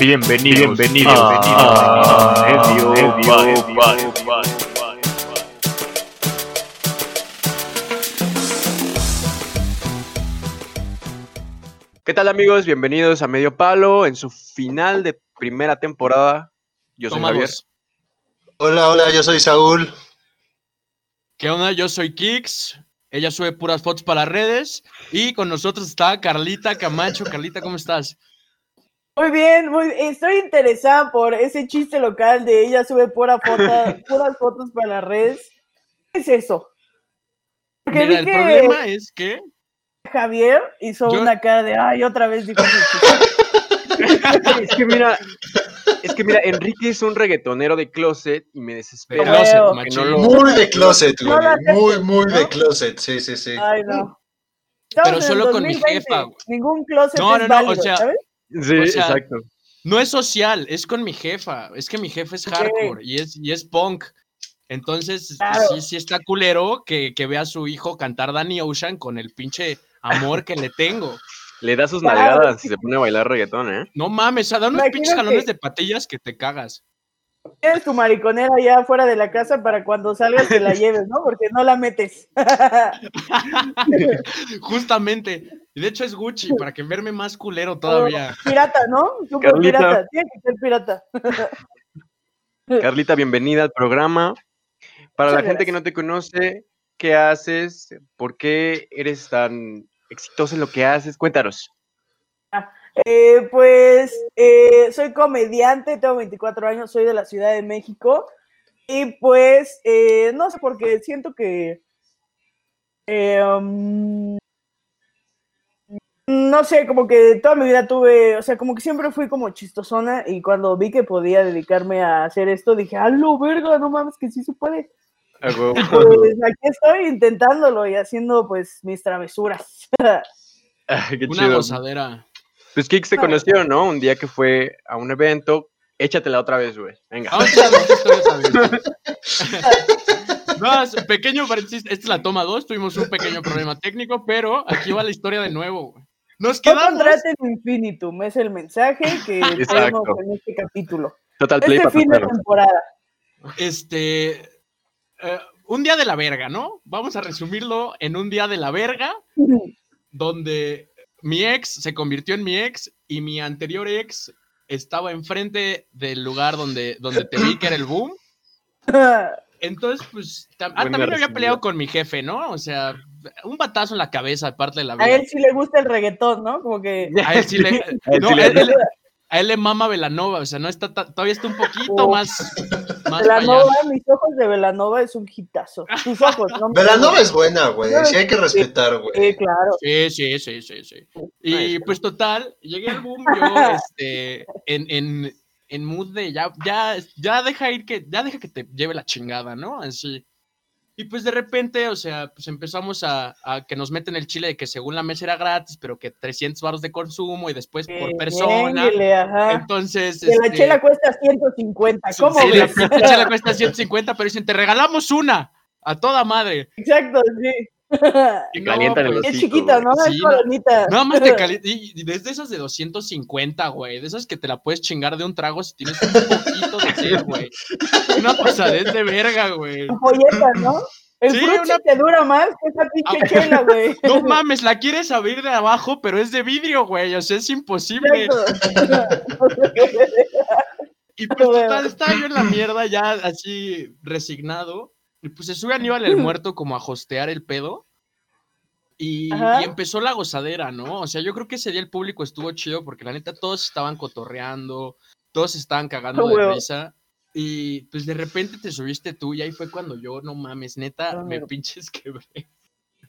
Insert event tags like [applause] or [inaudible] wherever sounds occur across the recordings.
Bienvenidos, bienvenidos, a Medio Palo. ¿Qué tal amigos? Bienvenidos a Medio Palo en su final de primera temporada. Yo soy Toma Javier. Hola, hola, yo soy Saúl. ¿Qué onda? Yo soy Kix. Ella sube puras fotos para las redes. Y con nosotros está Carlita Camacho. Carlita, ¿cómo estás? Muy bien, muy, estoy interesada por ese chiste local de ella sube pura foto, [laughs] puras fotos para las redes. ¿Qué es eso? Porque Mira, el que problema es que. Javier hizo Yo- una cara de ay, otra vez dijo ese chiste". [laughs] Es que mira, es que mira, Enrique es un reggaetonero de closet y me De desespera. closet, no lo- Muy de closet, güey. la Muy, muy de closet, sí, sí, sí. Ay, no. Pero solo con mi 2020, jefa, güey. Ningún closet No, es no, no, o válido, sea, ¿sabes? Sí, O sea, exacto. No es social, es con mi jefa. Es que mi jefa es hardcore y es, y es punk. Entonces, Claro. sí, sí está culero que, que vea a su hijo cantar Danny Ocean con el pinche amor que le tengo. Le da sus Claro. nalgadas y se pone a bailar reggaetón, ¿eh? No mames, o sea, da unos pinches Imagínate. jalones de patillas que te cagas. Tienes tu mariconera ya fuera de la casa para cuando salgas te la [laughs] lleves, ¿no? Porque no la metes. [laughs] Justamente. Y de hecho es Gucci, para que verme más culero todavía. [laughs] pirata, ¿no? Súper Carlita. pirata. Tiene que ser pirata. [laughs] Carlita, bienvenida al programa. Para Muchas la gente que no te conoce, ¿qué haces? ¿Por qué eres tan exitoso en lo que haces? Cuéntanos. Eh, pues eh, soy comediante, tengo 24 años, soy de la Ciudad de México y pues eh, no sé por qué siento que eh, um, no sé, como que toda mi vida tuve, o sea, como que siempre fui como chistosona y cuando vi que podía dedicarme a hacer esto dije, ¡halo, verga! No mames, que sí se puede. A huevo. [laughs] Pues aquí estoy intentándolo y haciendo pues mis travesuras. Ay, [laughs] qué Una chido. gozadera. Pues Kix te Ah. conoció, ¿no? Un día que fue a un evento. Échatela otra vez, güey. Venga. Vamos a las historias abiertas. No, es- pequeño paréntesis, esta es la toma 2, tuvimos un pequeño problema técnico, pero aquí va la historia de nuevo. güey. Nos No quedamos. contraten Infinitum, es el mensaje que [laughs] tenemos en este capítulo. Total play Este para fin de temporada. Este. eh, un día de la verga, ¿no? Vamos a resumirlo en un día de la verga, [laughs] donde mi ex se convirtió en mi ex y mi anterior ex estaba enfrente del lugar donde, donde te vi que era el boom. [laughs] Entonces, pues, tam- ah, también me había peleado con mi jefe, ¿no? O sea, un batazo en la cabeza, aparte de la A vida. él sí le gusta el reggaetón, ¿no? Como que. [laughs] A él sí le, [laughs] A él no, le a, él, a él le mama Velanova, o sea, no está todavía está un poquito Oh. más, más para allá. Velanova, mis ojos de Velanova es un hitazo. Tus ojos, ¿no? Velanova es buena, güey. Sí hay que respetar, güey. Sí, claro. Sí, sí, sí, sí, sí. Y pues total, llegué al boom yo, [laughs] este, en, en, en mood de ya, ya, ya deja ir que, ya deja que te lleve la chingada, ¿no? Así. Y pues de repente, o sea, pues empezamos a, a que nos meten el chile de que según la mesa era gratis, pero que 300 baros de consumo y después por Eh, persona. ajá. Entonces, Que la este, chela cuesta 150. ¿Cómo sí, la ves? pinche chela cuesta 150, pero dicen, te regalamos una, a toda madre. Exacto, sí. [laughs] Te No, calientan el pues, Es hocico, chiquita, güey. ¿no? Sí, es no. colonita. Nada más te [laughs] calientan. Y desde esas de 250, güey. De esas que te la puedes chingar de un trago si tienes un poquito de sed, güey. Una pasadez de verga, güey. Ampolleta, ¿no? El Sí, una- te dura más que esa pinche Ah, chela, güey. [laughs] No mames, la quieres abrir de abajo, pero es de vidrio, güey. O sea, es imposible. Y pues total, estaba yo en la mierda ya así resignado. Y pues se sube Aníbal el [laughs] muerto como a hostear el pedo. Y, y empezó la gozadera, ¿no? O sea, yo creo que ese día el público estuvo chido porque la neta todos estaban cotorreando, todos estaban cagando Ah, de risa. Y pues de repente te subiste tú y ahí fue cuando yo, no mames, neta, Ah, me pinches [laughs] quebré.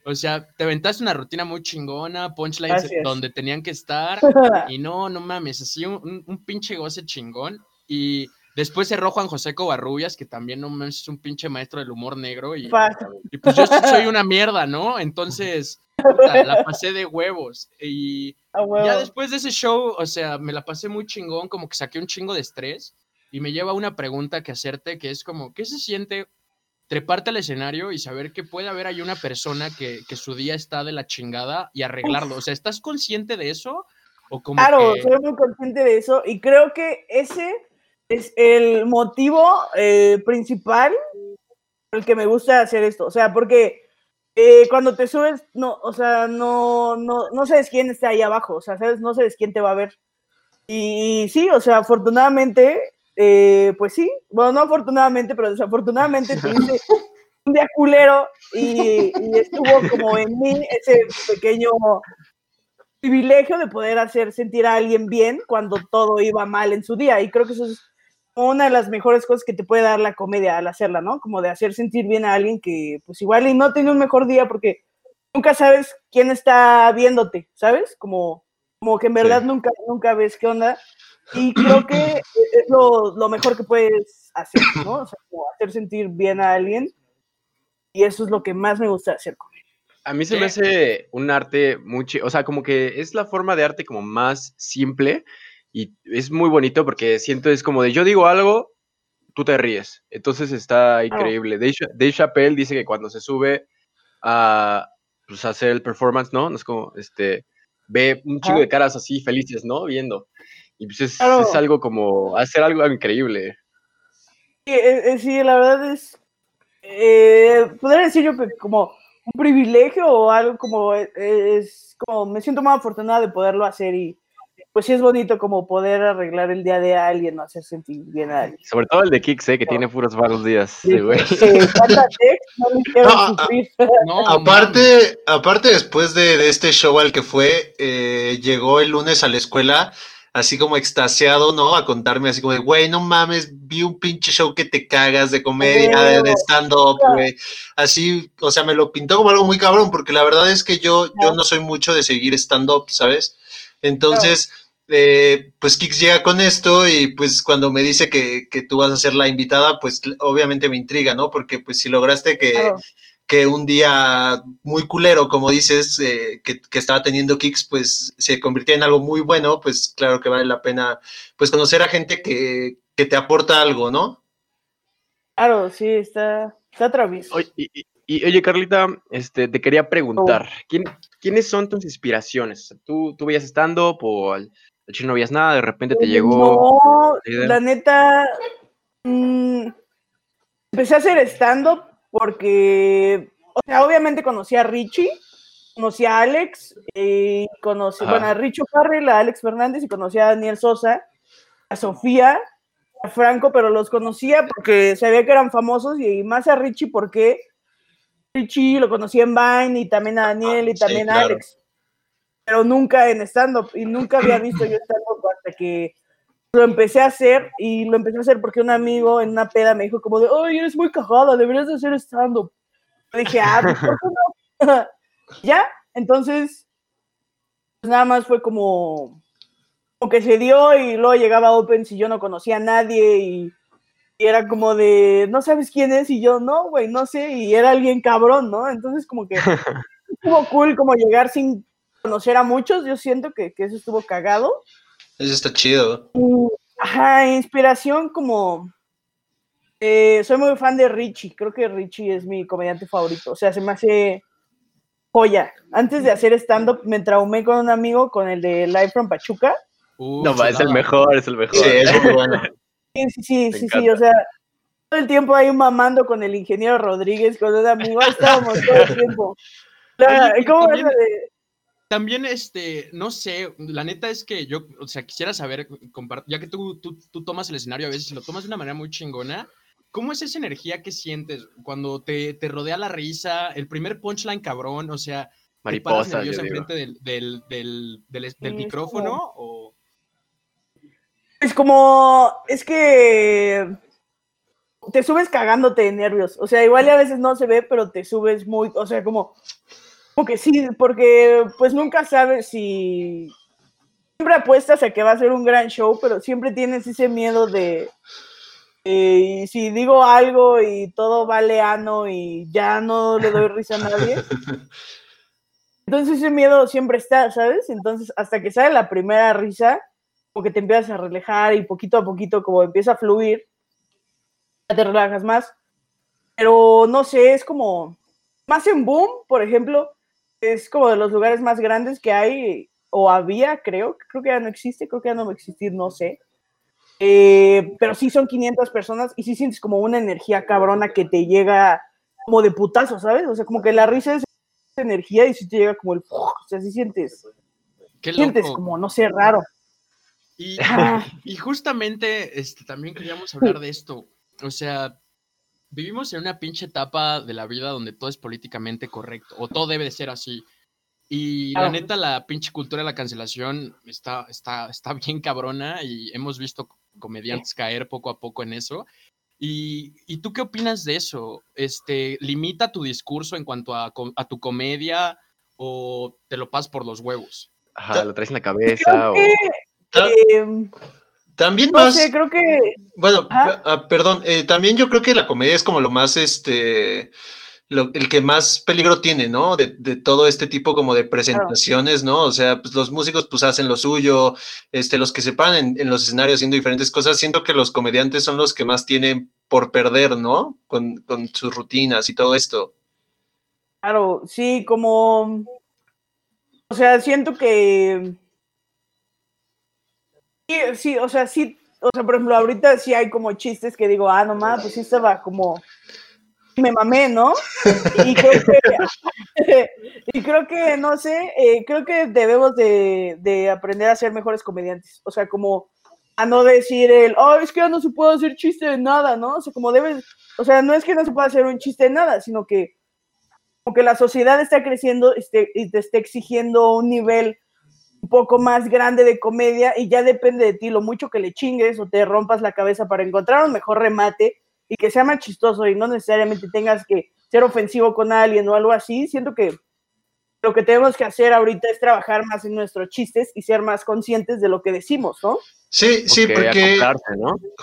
O sea, te aventaste una rutina muy chingona, punchlines donde tenían que estar. [laughs] Y no, no mames, así un, un- un pinche goce chingón. Y después cerró Juan José Covarrubias, que también no es un pinche maestro del humor negro. Y, y pues yo soy una mierda, ¿no? Entonces, puta, la pasé de huevos. Y ya después de ese show, o sea, me la pasé muy chingón, como que saqué un chingo de estrés. Y me lleva una pregunta que hacerte, que es como, ¿qué se siente treparte al escenario y saber que puede haber ahí una persona que, que su día está de la chingada y arreglarlo? O sea, ¿estás consciente de eso? O como Claro, que- soy muy consciente de eso y creo que ese es el motivo eh, principal por el que me gusta hacer esto. O sea, porque eh, cuando te subes, no, o sea, no, no, no sabes quién está ahí abajo, o sea, sabes, no sabes quién te va a ver. Y, sí, o sea, afortunadamente, eh, pues sí, bueno, no afortunadamente, pero desafortunadamente tuviste un día culero y, y estuvo como en mí ese pequeño privilegio de poder hacer sentir a alguien bien cuando todo iba mal en su día. Y creo que eso es una de las mejores cosas que te puede dar la comedia al hacerla, ¿no? Como de hacer sentir bien a alguien que pues igual y no tiene un mejor día porque nunca sabes quién está viéndote, ¿sabes? Como, como que en verdad Sí. nunca, nunca ves qué onda. Y creo que es lo, lo mejor que puedes hacer, ¿no? O sea, como hacer sentir bien a alguien. Y eso es lo que más me gusta hacer con él. A mí se me hace un arte muy, chi- o sea, como que es la forma de arte como más simple y es muy bonito porque siento es como de yo digo algo, tú te ríes. Entonces está increíble. Dave, Dave Chappelle dice que cuando se sube a pues, hacer el performance, ¿no? No es como, este, ve un Ajá. de caras así felices, ¿no? Viendo. Y pues es, Claro. es algo como hacer algo increíble. Sí, eh, eh, sí, la verdad es, eh, podría decir yo que como un privilegio o algo como, es como, me siento más afortunada de poderlo hacer y pues sí es bonito como poder arreglar el día de alguien o hacer sentir bien a alguien. Sobre todo el de Kicks, ¿eh? Que tiene puros malos días. Sí, güey. text, no le quiero No, a- sufrir. No, Aparte, aparte después de, de este show al que fue, eh, llegó el lunes a la escuela así como extasiado, ¿no? A contarme así como de, güey, no mames, vi un pinche show que te cagas de comedia, de, de stand-up, güey. Así, o sea, me lo pintó como algo muy cabrón, porque la verdad es que yo, yo no soy mucho de seguir stand-up, ¿sabes? Entonces, eh, pues Kix llega con esto y pues cuando me dice que, que tú vas a ser la invitada, pues obviamente me intriga, ¿no? Porque pues si lograste que, Claro. que un día muy culero, como dices, eh, que, que estaba teniendo Kicks, pues se convirtió en algo muy bueno, pues claro que vale la pena pues conocer a gente que, que te aporta algo, ¿no? Claro, sí, está, está travieso. Oye, y, y- oye, Carlita, este, te quería preguntar, ¿quién, ¿quiénes son tus inspiraciones? ¿Tú, tú veías stand-up o al chino no veías nada, de repente te llegó... No, la neta, mm, empecé a hacer stand-up porque, o sea, obviamente conocí a Richie, conocí a Alex, y conocí, bueno, a Richo Farrell, a Alex Fernández y conocí a Daniel Sosa, a Sofía, a Franco, pero los conocía porque sabía que eran famosos y más a Richie porque Richie lo conocí en Vine y también a Daniel y Sí, también a claro. Alex, pero nunca en stand-up y nunca había visto yo stand-up hasta que lo empecé a hacer y lo empecé a hacer porque un amigo en una peda me dijo como de, oye, eres muy cajada, deberías de hacer stand-up. Dije, ah, pues, ¿por qué no? [laughs] ya, entonces, pues nada más fue como, como que se dio y luego llegaba Open si yo no conocía a nadie y, y era como de, no sabes quién es y yo, no, güey, no sé, y era alguien cabrón, ¿no? Entonces como que [laughs] estuvo cool como llegar sin conocer a muchos, yo siento que, que eso estuvo cagado. Eso está chido. Ajá, inspiración como... eh, soy muy fan de Richie, creo que Richie es mi comediante favorito, o sea, se me hace joya. Antes de hacer stand-up me traumé con un amigo, con el de Live from Pachuca. Uh, No, va, es el mejor, es el mejor. Sí, es muy bueno. Sí, sí, sí, sí, o sea, todo el tiempo ahí mamando con el ingeniero Rodríguez, con un amigo, ahí estábamos todo el tiempo. La- Oye, y ¿Cómo es de- También, este, no sé, la neta es que yo, o sea, quisiera saber, ya que tú, tú, tú tomas el escenario a veces y lo tomas de una manera muy chingona, ¿cómo es esa energía que sientes cuando te, te rodea la risa, el primer punchline cabrón, o sea, nervioso digo. enfrente del, del, del, del, micrófono como- o... Es como, es que te subes cagándote de nervios. O sea, igual a veces no se ve, pero te subes muy, o sea, como, como que sí, porque pues nunca sabes si siempre apuestas a que va a ser un gran show, pero siempre tienes ese miedo de eh, y si digo algo y todo vale ano y ya no le doy risa a nadie. [laughs] Entonces ese miedo siempre está, ¿sabes? Entonces hasta que sale la primera risa, como que te empiezas a relajar y poquito a poquito como empieza a fluir, ya te relajas más. Pero no sé, es como, más en Boom, por ejemplo, es como de los lugares más grandes que hay. o había, creo, creo que ya no existe, creo que ya no va a existir, no sé. Eh, pero sí son 500 personas y sí sientes como una energía cabrona que te llega como de putazo, ¿sabes? O sea, como que la risa es energía y sí te llega como el... O sea, sí sientes... Qué Sientes loco. como, no sé, raro. Y, [laughs] y justamente este, también queríamos hablar de esto. O sea, vivimos en una pinche etapa de la vida donde todo es políticamente correcto, o todo debe de ser así. Y la neta, la pinche cultura de la cancelación está, está, está [laughs] bien cabrona y hemos visto comediantes caer poco a poco en eso. Y, ¿y tú qué opinas de eso? Este, ¿Limita tu discurso en cuanto a, a tu comedia o te lo pasas por los huevos? Ajá, lo traes en la cabeza o... Ta- Eh, También no más, sé, creo que... bueno, Ajá. ah, perdón, eh, también yo creo que la comedia es como lo más, este, lo- el que más peligro tiene, ¿no? De, de todo este tipo como de presentaciones, ¿no? O sea, pues los músicos pues hacen lo suyo, este, los que se paran en, en los escenarios haciendo diferentes cosas, siento que los comediantes son los que más tienen por perder, ¿no? Con, con sus rutinas y todo esto. Claro, sí, como. O sea, siento que. Sí, sí, o sea, sí. O sea, por ejemplo, ahorita sí hay como chistes que digo, ah, no mames, pues sí estaba como. Me mamé, ¿no? Y creo que. [laughs] y creo que, no sé, eh, creo que debemos de, de aprender a ser mejores comediantes. O sea, como a no decir el, oh, es que ya no se puede hacer chiste de nada, ¿no? O sea, como debes. O sea, no es que no se pueda hacer un chiste de nada, sino que como que la sociedad está creciendo este, y te está exigiendo un nivel un poco más grande de comedia y ya depende de ti lo mucho que le chingues o te rompas la cabeza para encontrar un mejor remate y que sea más chistoso y no necesariamente tengas que ser ofensivo con alguien o algo así. Siento que lo que tenemos que hacer ahorita es trabajar más en nuestros chistes y ser más conscientes de lo que decimos, ¿no? Sí, sí, porque.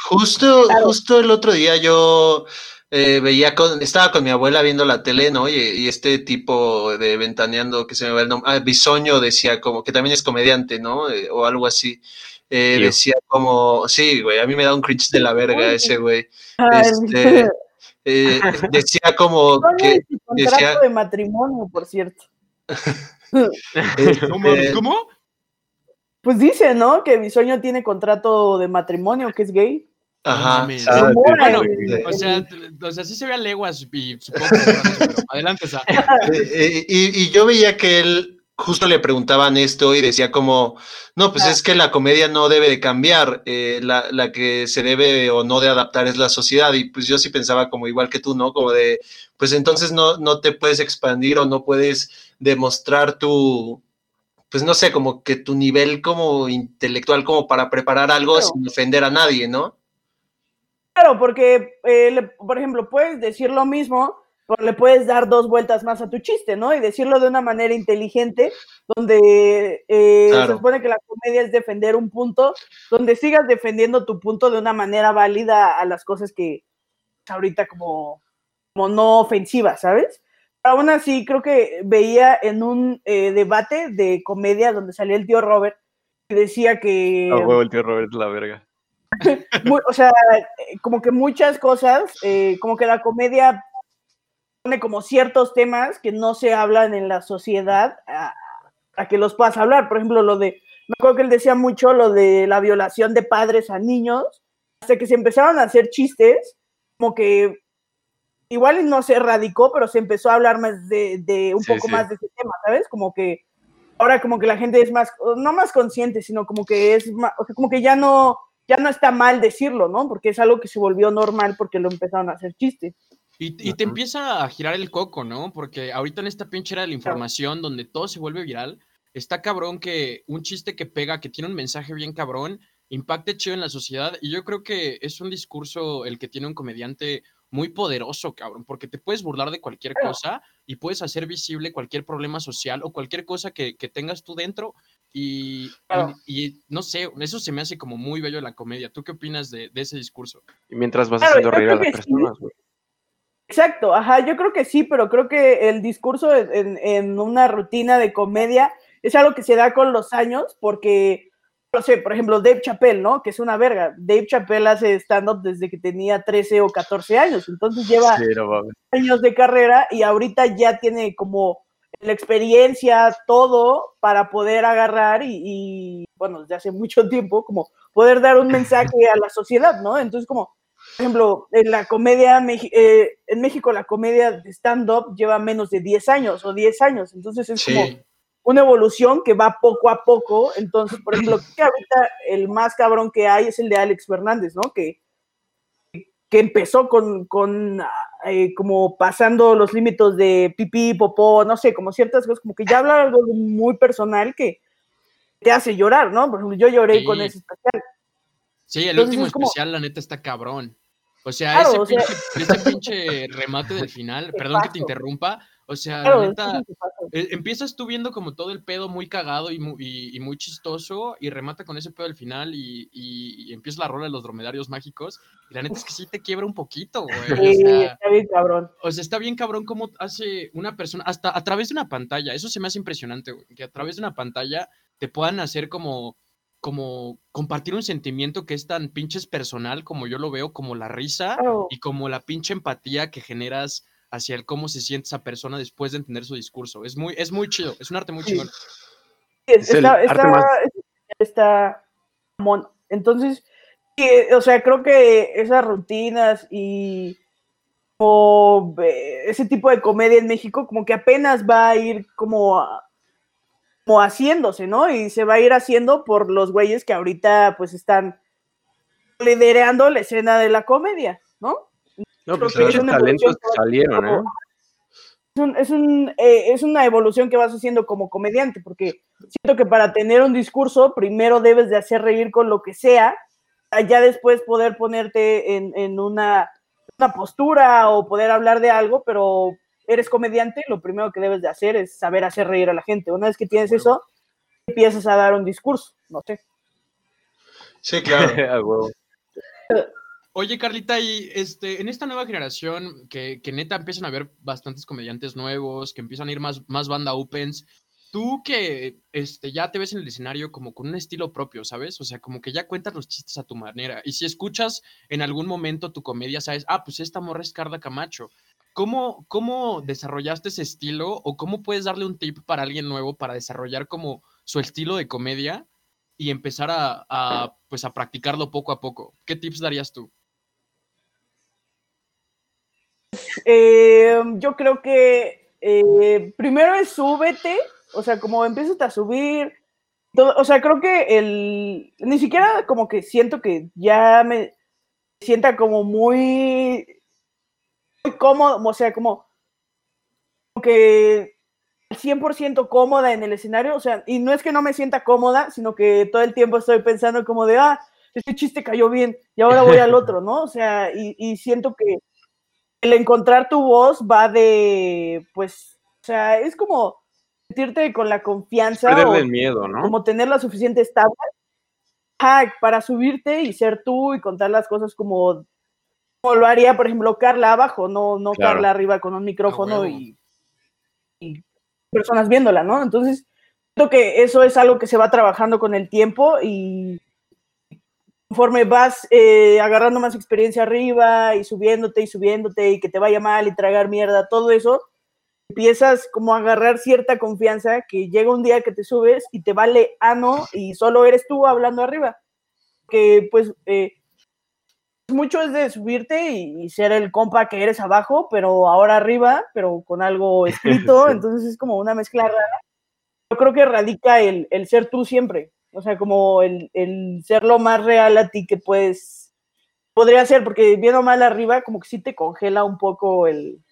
Justo, Claro. justo el otro día yo eh, veía con, estaba con mi abuela viendo la tele, ¿no? Y, y este tipo de ventaneando, que se me va el nombre, ah, Bisoño decía como, que también es comediante, ¿no? Eh, o algo así. Eh, decía como, sí, güey, a mí me da un cringe de la verga Uy. ese güey. Este, [laughs] eh, decía como que, contrato decía- de matrimonio, por cierto. [laughs] [laughs] ¿Cómo? este, ¿Cómo? Pues dice, ¿no? Que Bisoño tiene contrato de matrimonio, que es gay. Ajá. mames. Ah, sí. O sea, o sea, sí se ve a leguas y supongo que no, pero adelante, Sa. [laughs] Eh, eh, y, y yo veía que él justo le preguntaban esto y decía como, no, pues es que la comedia no debe de cambiar, eh, la, la que se debe o no de adaptar es la sociedad y pues yo sí pensaba como igual que tú, ¿no? Como de, pues entonces no, no te puedes expandir o no puedes demostrar tu, pues no sé, como que tu nivel como intelectual como para preparar algo Claro. sin ofender a nadie, ¿no? Claro, porque, eh, le- por ejemplo, puedes decir lo mismo, pero le puedes dar dos vueltas más a tu chiste, ¿no? Y decirlo de una manera inteligente, donde eh, Claro. se supone que la comedia es defender un punto, donde sigas defendiendo tu punto de una manera válida a las cosas que ahorita como, como no ofensivas, ¿sabes? Aún así, creo que veía en un eh, debate de comedia donde salía el tío Robert y decía que... A huevo, el tío Robert la verga. [laughs] o sea, eh, como que muchas cosas, eh, como que la comedia pone como ciertos temas que no se hablan en la sociedad a, a que los puedas hablar. Por ejemplo, lo de, me acuerdo que él decía mucho lo de la violación de padres a niños, hasta que se empezaron a hacer chistes, como que igual no se erradicó, pero se empezó a hablar más de, de un Sí, poco sí. más de ese tema, ¿sabes? Como que ahora como que la gente es más, no más consciente, sino como que es más, o sea, como que ya no, ya no está mal decirlo, ¿no? Porque es algo que se volvió normal porque lo empezaron a hacer chistes. Y, y te empieza a girar el coco, ¿no? Porque ahorita en esta pinche era de la información donde todo se vuelve viral, está cabrón que un chiste que pega, que tiene un mensaje bien cabrón, impacte chido en la sociedad. Y yo creo que es un discurso el que tiene un comediante muy poderoso, cabrón, porque te puedes burlar de cualquier cosa y puedes hacer visible cualquier problema social o cualquier cosa que, que tengas tú dentro. Y, y- Claro. y no sé, eso se me hace como muy bello la comedia. ¿Tú qué opinas de, de ese discurso? Y mientras vas Claro, haciendo reír a las sí. personas, güey. Exacto, ajá, yo creo que sí, pero creo que el discurso en- en una rutina de comedia es algo que se da con los años, porque, no sé, por ejemplo, Dave Chappelle, ¿no? Que es una verga. Dave Chappelle hace stand-up desde que tenía 13 o 14 años, entonces lleva Sí, no años de carrera y ahorita ya tiene como la experiencia, todo para poder agarrar y, y, bueno, desde hace mucho [laughs] tiempo, como poder dar un mensaje a la sociedad, ¿no? Entonces, como, por ejemplo, en la comedia, eh, en México la comedia de stand-up lleva menos de 10 años o 10 años, entonces es como una evolución que va poco a poco, entonces, por ejemplo, que ahorita el más cabrón que hay es el de Alex Fernández, ¿no? Que, que empezó con, con eh, como pasando los límites de pipí, popó, no sé, como ciertas cosas, como que ya habla algo muy personal que te hace llorar, ¿no? Por ejemplo, yo lloré con ese especial. Sí, el último especial, la neta, está cabrón. O sea, ese, pinche, pinche, remate del final, [laughs] perdón que te interrumpa, o sea, neta, eh, empiezas tú viendo como todo el pedo muy cagado y muy, y, muy chistoso y remata con ese pedo al final y, y, empieza la rola de los dromedarios mágicos. Y la neta es que sí te quiebra un poquito, güey. Sí, está bien cabrón. O sea, está bien cabrón cómo hace una persona, hasta a través de una pantalla, eso se me hace impresionante, güey, que a través de una pantalla te puedan hacer como como compartir un sentimiento que es tan pinches personal como yo lo veo, como la risa y como la pinche empatía que generas hacia el cómo se siente esa persona después de entender su discurso. Es muy, es muy chido, es un arte muy chido. está, está, Entonces, o sea, creo que esas rutinas y ese tipo de comedia en México como que apenas va a ir como, como haciéndose, ¿no? Y se va a ir haciendo por los güeyes que ahorita pues están liderando la escena de la comedia, ¿no? No, pues talentos salieron, ¿eh? Es, un, eh, es, una evolución que vas haciendo como comediante, porque siento que para tener un discurso, primero debes de hacer reír con lo que sea, ya después poder ponerte en, una, postura o poder hablar de algo, pero eres comediante, lo primero que debes de hacer es saber hacer reír a la gente. Una vez que tienes eso, empiezas a dar un discurso, no sé. Sí, claro. [laughs] Oye, Carlita, y este, en esta nueva generación, que, que, neta empiezan a haber bastantes comediantes nuevos, que empiezan a ir más, más banda opens, tú que este, ya te ves en el escenario como con un estilo propio, ¿sabes? O sea, como que ya cuentas los chistes a tu manera. Y si escuchas en algún momento tu comedia, sabes, ah, pues esta morra es Carla Camacho. ¿Cómo, ¿Cómo desarrollaste ese estilo o cómo puedes darle un tip para alguien nuevo para desarrollar como su estilo de comedia y empezar a, pues a practicarlo poco a poco? ¿Qué tips darías tú? Eh, yo creo que eh, primero es súbete, o sea, como empiezas a subir, o sea, creo que el, ni siquiera como que siento que ya me sienta como muy, muy cómodo, o sea, como, como que 100% cómoda en el escenario, o sea, y no es que no me sienta cómoda, sino que todo el tiempo estoy pensando como de, ah, este chiste cayó bien y ahora voy al otro, ¿no? O sea, y siento que el encontrar tu voz va de, pues, o sea, es como sentirte con la confianza. Perderle el miedo, ¿no? Como tener la suficiente estable para subirte y ser tú y contar las cosas como, como lo haría, por ejemplo, Carla abajo, no, no Carla arriba con un micrófono y, y, personas viéndola, ¿no? Entonces, creo que eso es algo que se va trabajando con el tiempo y conforme vas eh, agarrando más experiencia arriba y subiéndote y subiéndote y que te vaya mal y tragar mierda, todo eso, empiezas como a agarrar cierta confianza que llega un día que te subes y te vale ano y solo eres tú hablando arriba. Que pues eh, mucho es de subirte y, ser el compa que eres abajo, pero ahora arriba, pero con algo [laughs] escrito, entonces es como una mezcla rara. Yo creo que radica el, el ser tú siempre. O sea, como el, ser lo más real a ti que puedes, podría ser, porque bien o mal arriba, como que sí te congela un poco el,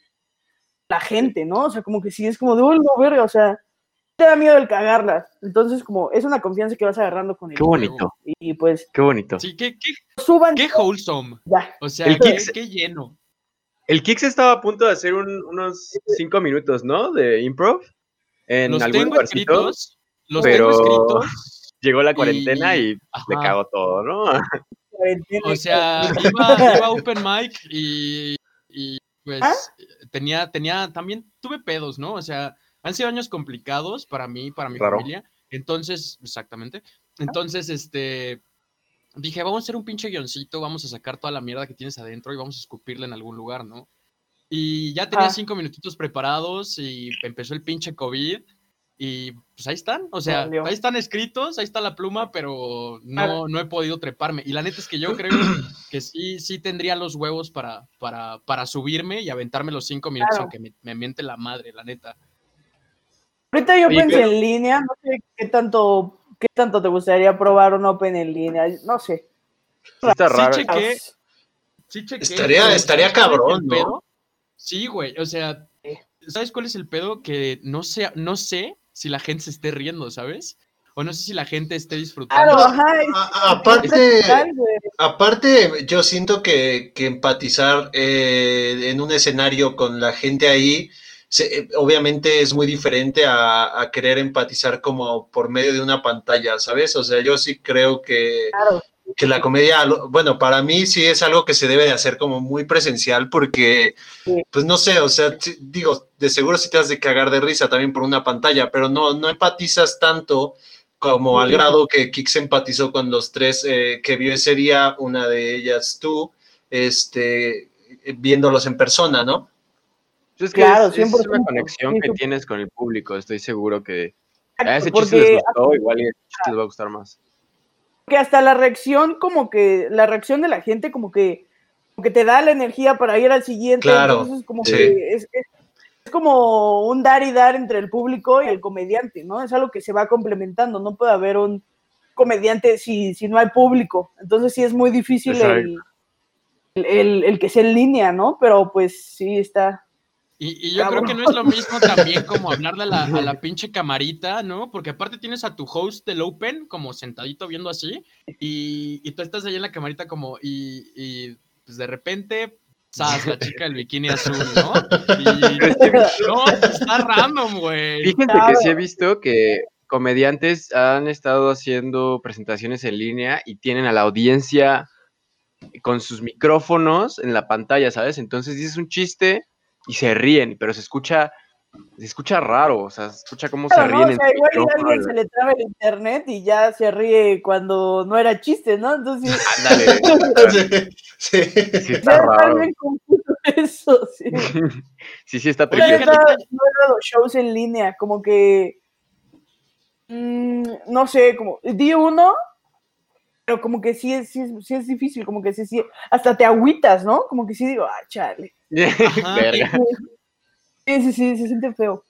la gente, ¿no? O sea, como que sí es como de, uy, no, verga, o sea, te da miedo el cagarlas. Entonces, como, es una confianza que vas agarrando con el Qué bonito. Y, pues. Qué bonito. Sí, qué, qué, Suban. Qué wholesome. Ya. O sea, qué, lleno. El Kix estaba a punto de hacer unos cinco minutos, ¿no? De improv. En los algún tengo escritos. Los tengo escritos llegó la cuarentena y, le cagó todo, ¿no? [laughs] O sea, iba, a Open Mic y, pues ¿Ah? tenía, tenía, también tuve pedos, ¿no? O sea, han sido años complicados para mí, para mi familia. Entonces, exactamente. Entonces, este, dije, vamos a hacer un pinche guioncito, vamos a sacar toda la mierda que tienes adentro y vamos a escupirla en algún lugar, ¿no? Y ya tenía Ah. cinco minutitos preparados y empezó el pinche COVID. Y pues ahí están, o sea, Valió. ahí están escritos, ahí está la pluma, pero no, no he podido treparme. Y la neta es que yo creo [clears throat] que sí, sí tendría los huevos para, para, para subirme y aventarme los cinco minutos, Claro. aunque me, me miente la madre, la neta. Ahorita yo Oye, pensé pero- en línea, no sé qué tanto, qué tanto te gustaría probar un Open en línea, no sé. Sí está Sí, raro. chequé. Sí, chequé, Estaría- pero estaría ¿sabes cuál es cabrón, ¿no? Sí, güey, o sea, Sí. ¿sabes cuál es el pedo? Que no sé, no sé si la gente se esté riendo, ¿sabes? O no sé si la gente esté disfrutando. Claro, ajá. es- A- aparte, aparte, yo siento que, que empatizar eh, en un escenario con la gente ahí, se- eh, obviamente es muy diferente a, a querer empatizar como por medio de una pantalla, ¿sabes? O sea, yo sí creo que, Claro. Que la comedia, bueno, para mí sí es algo que se debe de hacer como muy presencial porque, Sí. pues no sé, o sea, digo, de seguro sí te has de cagar de risa también por una pantalla, pero no, no empatizas tanto como al grado que Kix empatizó con los tres eh, que vio ese día, una de ellas tú, este, viéndolos en persona, ¿no? Es que Claro, es, es 100%. una conexión que tienes con el público. Estoy seguro que a ese chiste les gustó, igual y a ese chiste les va a gustar más. Porque hasta la reacción, como que, la reacción de la gente, como que, como que te da la energía para ir al siguiente. Claro, Entonces, como sí. que es, es- es como un dar y dar entre el público y el comediante, ¿no? Es algo que se va complementando. No puede haber un comediante si, si no hay público. Entonces, sí es muy difícil el, el, el- el que sea en línea, ¿no? Pero pues sí está. Y, y yo creo que no es lo mismo también como [laughs] hablarle a la, a la pinche camarita, ¿no? Porque aparte tienes a tu host del Open como sentadito viendo así y, y tú estás ahí en la camarita como y, y, pues de repente, ¡zas! La chica del bikini azul, ¿no? Y no, está random, güey. Fíjense que sí he visto que comediantes han estado haciendo presentaciones en línea y tienen a la audiencia con sus micrófonos en la pantalla, ¿sabes? Entonces dices un chiste y se ríen, pero se escucha, se escucha raro, o sea, se escucha cómo se Claro, ¿no? ríen O en sea, igual alguien se le traba el internet y ya se ríe cuando no era chiste, ¿no? Entonces, [laughs] [laughs] sí, Ándale, Sí. sí está, está raro. [laughs] eso, sí. Sí, sí está tricky. no, no los shows en línea, como que. mm, no sé, como. Di uno, pero como que sí es, sí es, sí es difícil, como que sí, sí. Hasta te agüitas, ¿no? Como que sí digo, ah, chale. [laughs] Sí, sí, sí, se siente feo. O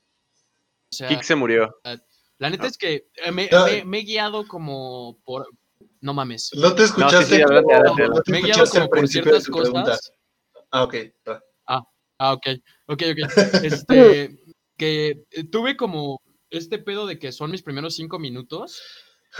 sea, Kik se murió. la neta es que me, No. me- me he guiado como por... No mames. No te escuchaste. sí, adelante, como- adelante, no te Me he guiado como por ciertas pregunta. cosas. Ah, ok. va. Ah, ok, ok, ok. [laughs] Este, que tuve como este pedo de que son mis primeros cinco minutos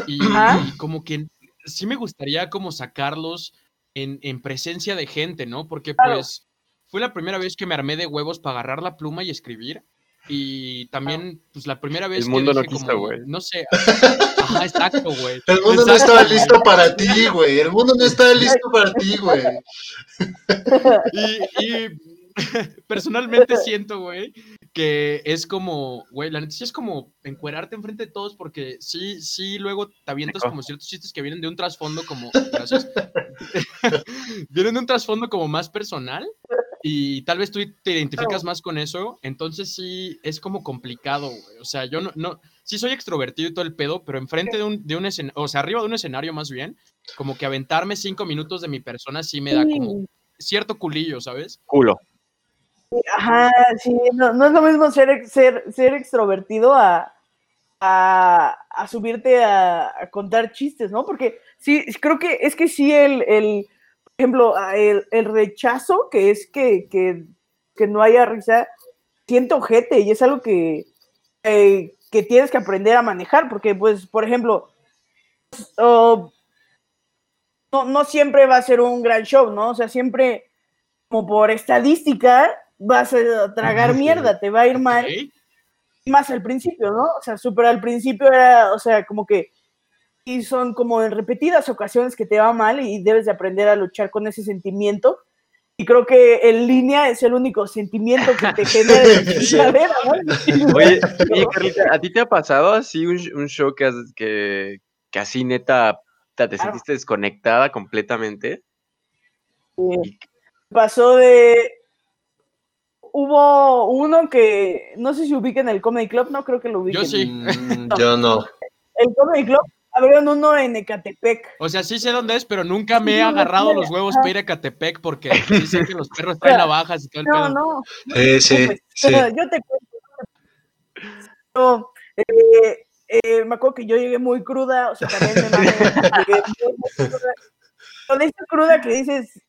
y, y como que sí me gustaría como sacarlos en, en presencia de gente, ¿no? Porque Claro. pues fue la primera vez que me armé de huevos para agarrar la pluma y escribir. Y también, pues la primera vez El mundo que no dije quiso, como, güey. no sé, ajá, exacto, güey. [laughs] El mundo no Exacto, estaba güey. listo para ti, güey. El mundo no estaba listo para ti, güey. [laughs] Y, y [laughs] personalmente siento, güey, que es como, güey, la neta sí es como encuerarte enfrente de todos porque sí, sí, luego te avientas como ciertos chistes que vienen de un trasfondo como, gracias, [laughs] vienen de un trasfondo como más personal y tal vez tú te identificas más con eso, entonces sí es como complicado, güey. O sea, yo no, no, sí soy extrovertido y todo el pedo, pero enfrente de un, de un escenario, o sea, arriba de un escenario más bien, como que aventarme cinco minutos de mi persona sí me da como cierto culillo, ¿sabes? Culo. Ajá, sí, no, no es lo mismo ser, ser, ser extrovertido a, a, a subirte a, contar chistes, ¿no? Porque sí, creo que es que sí el, el por ejemplo, el, el rechazo, que es que, que, que no haya risa, siento ojete y es algo que, que tienes que aprender a manejar, porque pues, por ejemplo, no, no siempre va a ser un gran show, ¿no? O sea, siempre, como por estadística, vas a tragar Sí. mierda, te va a ir mal Ok. más al principio, ¿no? O sea, súper al principio era, o sea, como que y son como en repetidas ocasiones que te va mal y debes de aprender a luchar con ese sentimiento. Y creo que en línea es el único sentimiento que te genera [laughs] ¿no? Oye, [laughs] oye, Carlita, ¿a ti te ha pasado así un, un show que, que, que así neta te, te Claro. sentiste desconectada completamente? Eh, pasó de hubo uno que, no sé si ubiquen el Comedy Club, no creo que lo ubiquen. Yo sí. Mm, yo no. El Comedy Club, abrieron uno en Ecatepec. O sea, sí sé dónde es, pero nunca me he agarrado los huevos para ir a Catepec porque dicen que los perros traen [laughs] navajas y todo el No, pedo. no, Sí, sí, Pues, sí. Yo te cuento. No, eh, eh, me acuerdo que yo llegué muy cruda, o sea, también me mamé, [laughs] llegué muy, muy cruda. Con esta cruda que dices,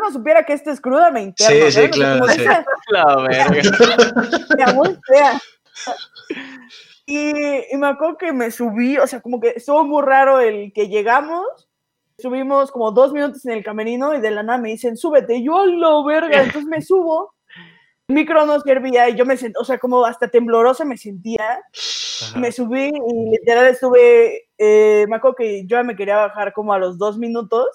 no supiera que esto es cruda, me interno. Sí, sí, claro, sí. [laughs] La verga. [laughs] ya, muy fea. Y, y me acuerdo que me subí, o sea, como que estuvo muy raro el que llegamos, subimos como dos minutos en el camerino y de la nada me dicen, súbete, y yo la verga, entonces me subo, el micro no servía y yo me sentí, o sea, como hasta temblorosa me sentía, y me subí y literal estuve, eh, me acuerdo que yo ya me quería bajar como a los dos minutos,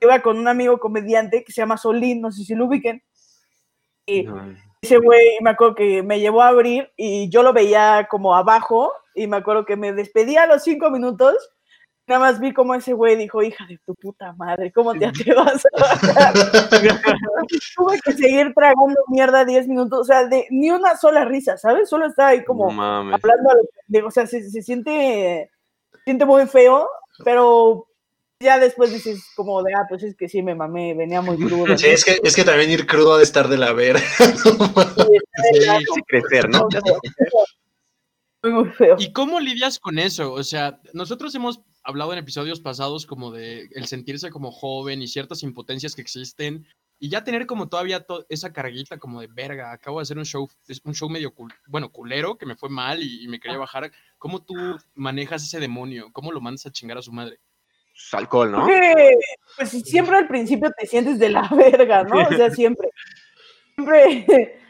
iba con un amigo comediante que se llama Solín, no sé si lo ubiquen, y ese güey, me acuerdo que me llevó a abrir y yo lo veía como abajo y me acuerdo que me despedía a los cinco minutos. Nada más vi como ese güey dijo, hija de tu puta madre, ¿cómo te atrevas a bajar?" [laughs] Tuve que seguir tragando mierda diez minutos, o sea, de ni una sola risa, ¿sabes? Solo estaba ahí como No mames. hablando pendejo, o sea, se, se siente, se siente muy feo, pero ya después dices como de, ah, pues es que sí me mamé, venía muy crudo. Sí, es que, es que también ir crudo ha de estar de la verga. [laughs] Sí. Sí, crecer, ¿no? Muy, muy feo. ¿Y cómo lidias con eso? O sea, nosotros hemos hablado en episodios pasados como de el sentirse como joven y ciertas impotencias que existen y ya tener como todavía to- esa carguita como de verga, acabo de hacer un show, es un show medio cul- bueno, culero, que me fue mal y, y me quería bajar. ¿Cómo tú manejas ese demonio? ¿Cómo lo mandas a chingar a su madre? Pues, alcohol, ¿no? pues siempre al principio te sientes de la [laughs] verga, ¿no? O sea, siempre. Siempre [laughs]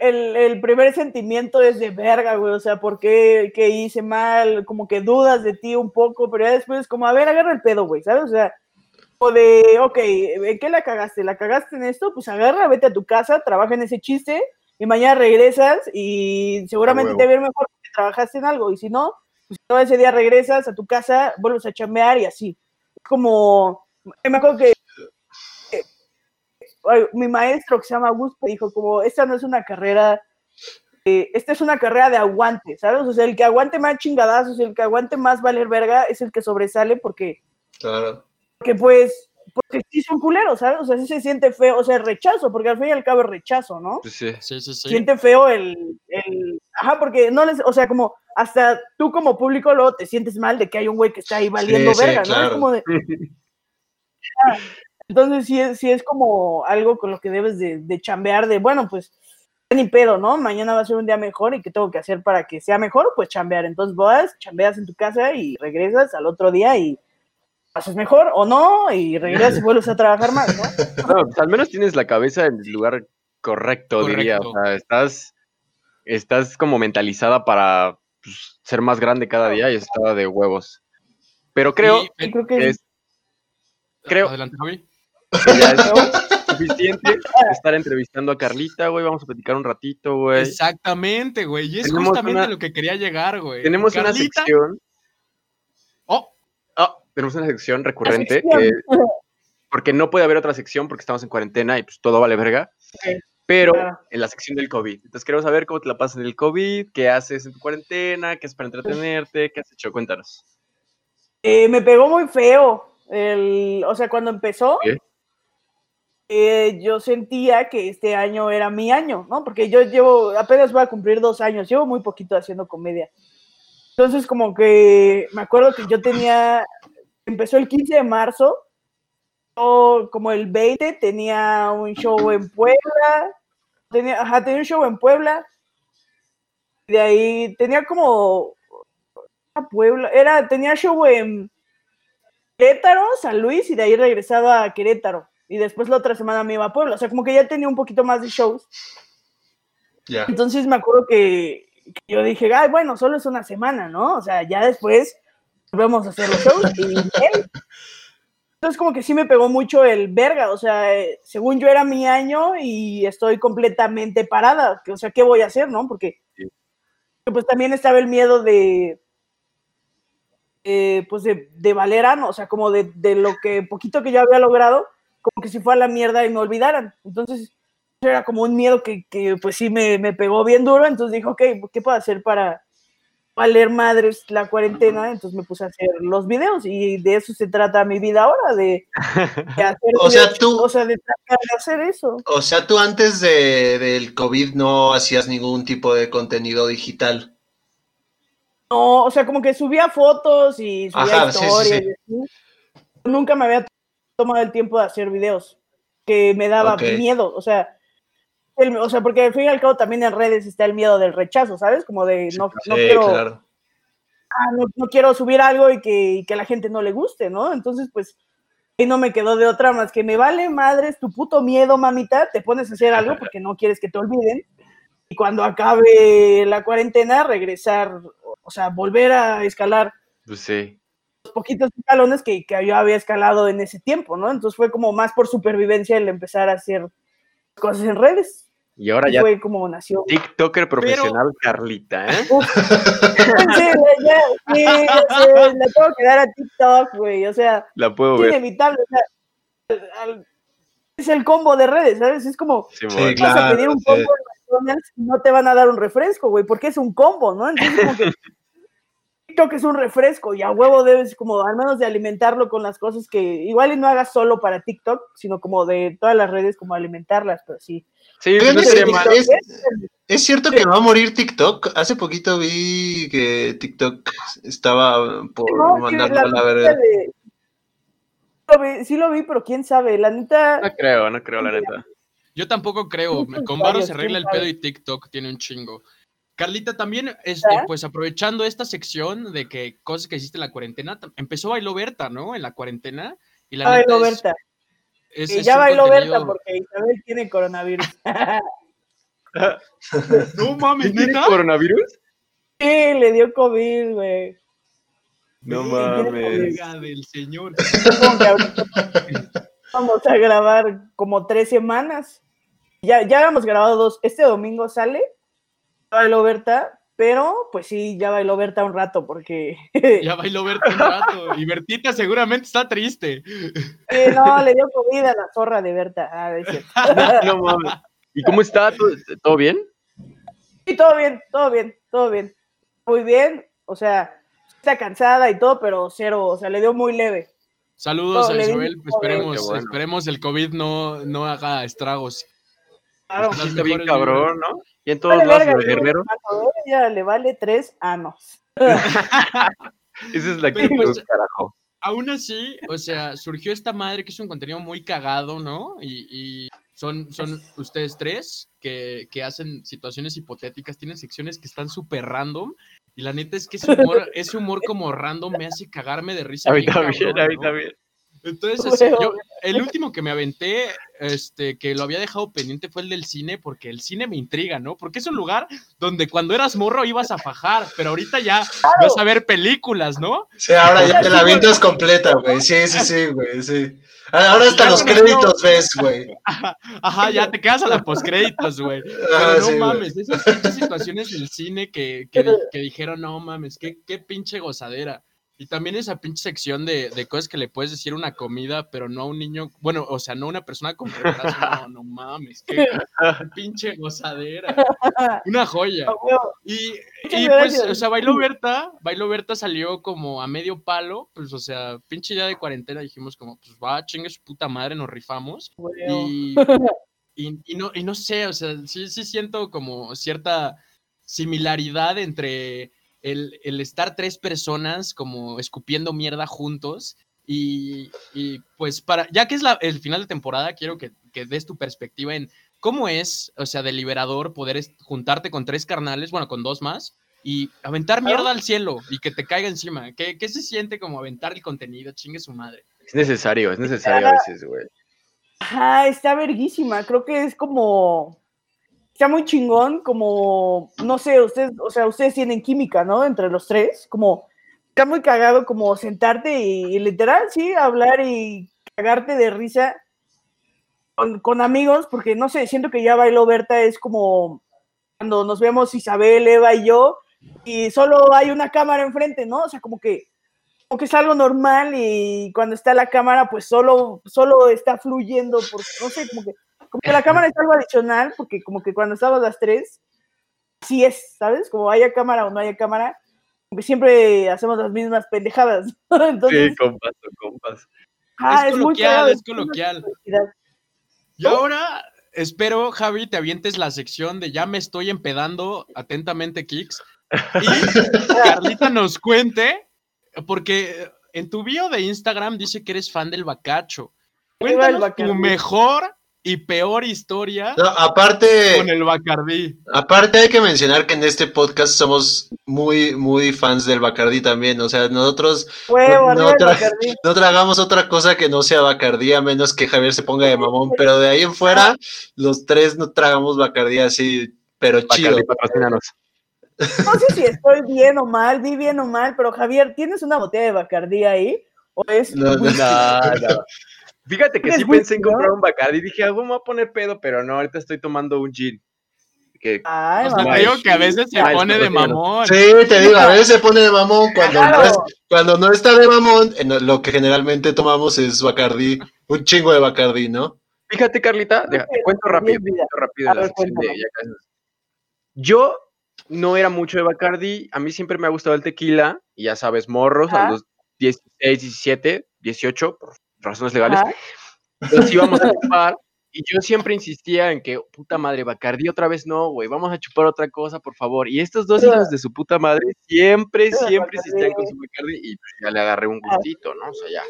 el, el primer sentimiento es de verga, güey. O sea, ¿por qué, qué hice mal? Como que dudas de ti un poco, pero ya después es como, a ver, agarra el pedo, güey, ¿sabes? O sea, o de, ok, ¿en qué la cagaste? ¿La cagaste en esto? Pues agarra, vete a tu casa, trabaja en ese chiste y mañana regresas y seguramente te va a ir mejor porque trabajaste en algo. Y si no, pues todo ese día regresas a tu casa, vuelves a chambear y así como, me acuerdo que eh, mi maestro que se llama Augusto dijo como, esta no es una carrera, eh, esta es una carrera de aguante, ¿sabes? O sea, el que aguante más chingadazos, el que aguante más valer verga, es el que sobresale porque, Claro. porque pues, porque sí son culeros, ¿sabes? O sea, sí se siente feo, o sea, rechazo, porque al fin y al cabo es rechazo, ¿no? Sí. Sí, sí, sí. siente feo el, el- Ajá, porque no les... O sea, como hasta tú como público luego te sientes mal de que hay un güey que está ahí valiendo Sí, sí, verga, ¿no? claro. Es como de... [laughs] Entonces sí es, sí es como algo con lo que debes de, de chambear de, bueno, pues ni pedo, ¿no? Mañana va a ser un día mejor y ¿qué tengo que hacer para que sea mejor? Pues chambear. Entonces vas, chambeas en tu casa y regresas al otro día y haces mejor o no y regresas y vuelves a trabajar más, ¿no? [laughs] No, pues al menos tienes la cabeza en el lugar correcto, diría. O Correcto. sea, estás, estás como mentalizada para pues, ser más grande cada día y está de huevos. Pero creo Y- creo que es, creo- Adelante, Javi. que ya es suficiente estar entrevistando a Carlita, güey. Vamos a platicar un ratito, güey. Exactamente, güey. Y es Tenemos justamente una- lo que quería llegar, güey. Tenemos una sección. Oh, Ah, tenemos una sección recurrente. sección. que- porque no puede haber otra sección porque estamos en cuarentena y pues todo vale verga. Ok. Pero Claro. en la sección del COVID. Entonces queremos saber cómo te la pasas en el COVID, qué haces en tu cuarentena, qué es para entretenerte, qué has hecho. Cuéntanos. Eh, me pegó muy feo. El, o sea, cuando empezó, eh, yo sentía que este año era mi año, ¿no? Porque yo llevo, apenas voy a cumplir dos años, llevo muy poquito haciendo comedia. Entonces, como que me acuerdo que yo tenía, empezó el 15 de marzo, como el 20 tenía un show en Puebla, tenía, ajá, tenía un show en Puebla, de ahí tenía como a Puebla, era, tenía show en Querétaro, San Luis, y de ahí regresaba a Querétaro. Y después la otra semana me iba a Puebla. O sea, como que ya tenía un poquito más de shows. Entonces me acuerdo que, que yo dije, ay, bueno, solo es una semana, ¿no? O sea, ya después volvemos a hacer los shows. Y. [laughs] Entonces como que sí me pegó mucho el verga. O sea, eh, según yo era mi año y estoy completamente parada. O sea, ¿qué voy a hacer, no? Porque Sí. pues también estaba el miedo de, eh, pues de, de Valerano, o sea, como de, de lo que poquito que yo había logrado, como que si fue a la mierda y me olvidaran. Entonces, era como un miedo que, que pues sí me, me, pegó bien duro, entonces dije, ok, ¿qué puedo hacer para valer madres la cuarentena? Entonces me puse a hacer los videos y de eso se trata mi vida ahora, de, de [laughs] hacer o sea, tú, o sea, de, de, hacer eso. O sea, tú antes de, del COVID no hacías ningún tipo de contenido digital. No, o sea, como que subía fotos y subía Ajá, historias. Sí, sí, sí. Nunca me había tomado el tiempo de hacer videos, que me daba okay. miedo, o sea, el, o sea, porque al fin y al cabo también en redes está el miedo del rechazo, ¿sabes? Como de no, no quiero, claro. ah, no, no, quiero subir algo y que, y que a la gente no le guste, ¿no? Entonces, pues, ahí no me quedó de otra más que me vale madres tu puto miedo, mamita, te pones a hacer algo porque no quieres que te olviden. Y cuando acabe la cuarentena, regresar, o sea, volver a escalar. Pues sí. Los poquitos escalones que, que yo había escalado en ese tiempo, ¿no? Entonces fue como más por supervivencia el empezar a hacer cosas en redes. Y ahora ya fue como nació. TikToker profesional Pero... Carlita, ¿eh? sí, [laughs] ya, sí, ya sé, la tengo que dar a TikTok, güey. O sea, la puedo es ver. inevitable. O sea, al, al, es el combo de redes, ¿sabes? Es como, Sí, claro. vas a pedir un sí. combo en McDonald's y no te van a dar un refresco, güey, porque es un combo, ¿no? Entonces, como que [laughs] TikTok es un refresco y a huevo debes como al menos de alimentarlo con las cosas que igual y no hagas solo para TikTok, sino como de todas las redes, como alimentarlas, pero sí. Sí, Oigan, no es, sería mal. es- es cierto que va a morir TikTok. Hace poquito vi que TikTok estaba por No, mandarlo a la verga. de- lo vi- sí lo vi, pero quién sabe, la neta, No creo, no creo, la neta. Yo tampoco creo. Con Varo se arregla el pedo y TikTok tiene un chingo. Carlita, también, este, ¿Ah? pues aprovechando esta sección de que cosas que hiciste en la cuarentena, empezó Bailo Berta, ¿no? En la cuarentena. Y la ya neta es- Y ya bailó contenido- Berta porque Isabel tiene coronavirus. [laughs] No mames, ¿Tienes neta. coronavirus? sí, le dio COVID, güey. No Sí, mames. Del señor. Vamos a grabar como tres semanas. Ya, ya habíamos grabado dos. Este domingo sale. Ya bailó Berta, pero pues sí, ya bailó Berta un rato porque. [laughs] Ya bailó Berta un rato. Y Bertita seguramente está triste. [laughs] Sí, no, le dio COVID a la zorra de Berta. Ah, es. [laughs] No. ¿Y cómo está? ¿Todo, bien? Sí, todo bien, todo bien, todo bien. Muy bien, o sea, está cansada y todo, pero cero, o sea, le dio muy leve. Saludos No, a Isabel. Esperemos, bueno. esperemos el COVID no, no haga estragos. Claro. Está bien cabrón, ¿no? Y en todos Vale, lados de Guerrero. a ella le vale tres anos. [laughs] Esa es la Pero, actitud, pues, carajo. Aún así, o sea, surgió esta madre que es un contenido muy cagado, ¿no? Y, y son, son ustedes tres que, que hacen situaciones hipotéticas, tienen secciones que están súper random. Y la neta es que ese humor, ese humor como random me hace cagarme de risa. A mí bien también, cabrón, a mí ¿no? también. Entonces, así, yo, el último que me aventé, este, que lo había dejado pendiente fue el del cine, porque el cine me intriga, ¿no? Porque es un lugar donde cuando eras morro ibas a fajar, pero ahorita ya vas a ver películas, ¿no? Sí, ahora ya te la avientas completa, güey. Sí, sí, sí, güey, sí. Ahora hasta Ya los créditos ves, güey. Ajá, ya te quedas a la postcréditos, güey. Ah, Pero no sí, mames, esas pinches situaciones del cine que, que, que dijeron, no mames, qué, qué pinche gozadera. Y también esa pinche sección de, de cosas que le puedes decir una comida, pero no a un niño, bueno, o sea, no a una persona con [laughs] retraso, no, no mames, qué, qué [laughs] pinche gozadera. [laughs] Una joya. Y, y pues, o sea, Bailo Berta, Bailo Berta salió como a medio palo, pues, o sea, pinche ya de cuarentena dijimos como, pues va, chingue su puta madre, nos rifamos. Y, y, y no, y no sé, o sea, sí, sí siento como cierta similaridad entre el, el estar tres personas como escupiendo mierda juntos. Y, y, pues para, ya que es la- el final de temporada, quiero que, que des tu perspectiva en cómo es, o sea, de liberador poder juntarte con tres carnales, bueno, con dos más, y aventar mierda al cielo y que te caiga encima. ¿Qué, qué se siente como aventar el contenido? Chingue su madre. Es necesario, es necesario a veces, güey. Ajá, está verguísima. Creo que es como. Está muy chingón, como. No sé, ustedes, o sea, ustedes tienen química, ¿no? Entre los tres. Como. Está muy cagado como sentarte y, literal, sí, hablar y cagarte de risa con, amigos, porque no sé, siento que ya bailó Berta es como cuando nos vemos Isabel, Eva y yo, y solo hay una cámara enfrente, ¿no? O sea, como que que es algo normal y cuando está la cámara, pues solo, solo está fluyendo, por, no sé, como que, Como que la cámara es algo adicional, porque como que cuando estamos las tres, sí es, ¿sabes? Como haya cámara o no haya cámara, como que siempre hacemos las mismas pendejadas. [laughs] Entonces, Sí, compas, compas. ah, es muy coloquial, es es coloquial. Y ahora espero, Javi, te avientes la sección de ya me estoy empedando atentamente, Kicks. Y [laughs] Carlita nos cuente, porque en tu bio de Instagram dice que eres fan del bacacho. Cuéntanos tu mejor y peor historia No, aparte, con el Bacardí. aparte hay que mencionar que en este podcast somos muy, muy fans del Bacardi también. O sea, nosotros Huevo, No, Bacardí. tragamos otra cosa que no sea Bacardí, a menos que Javier se ponga de mamón. [laughs] Pero de ahí en fuera, los tres no tragamos Bacardí así, pero chido. Patrocínanos. No sé si estoy bien o mal, vi bien o mal, pero Javier, ¿tienes una botella de Bacardí ahí? ¿O es No? No, no. Fíjate que ¿Tienes sí pensé en no? comprar un Bacardi. Dije, algo me voy a poner pedo, pero no, ahorita estoy tomando un gin. Que Ay, O sea, mamá. te digo que a veces se Ay, pone de mamón. Sí, te digo, a veces se pone de mamón cuando, no, Claro. es- cuando no está de mamón. en lo que generalmente tomamos es Bacardí, un chingo de Bacardí, ¿no? Fíjate, Carlita, deja- te cuento rápido, cuento rápido ver, sección de ya. Yo no era mucho de Bacardi, a mí siempre me ha gustado el tequila, y ya sabes, morros a los 16, 17, 18, por razones legales. Ajá. Entonces íbamos a [laughs] chupar y yo siempre insistía en que, puta madre, Bacardi otra vez no, güey, vamos a chupar otra cosa, por favor. Y estos dos hijos de su puta madre siempre, Pero siempre Bacardí. insistían con su Bacardi y pues, ya le agarré un gustito, ¿no? O sea, ya.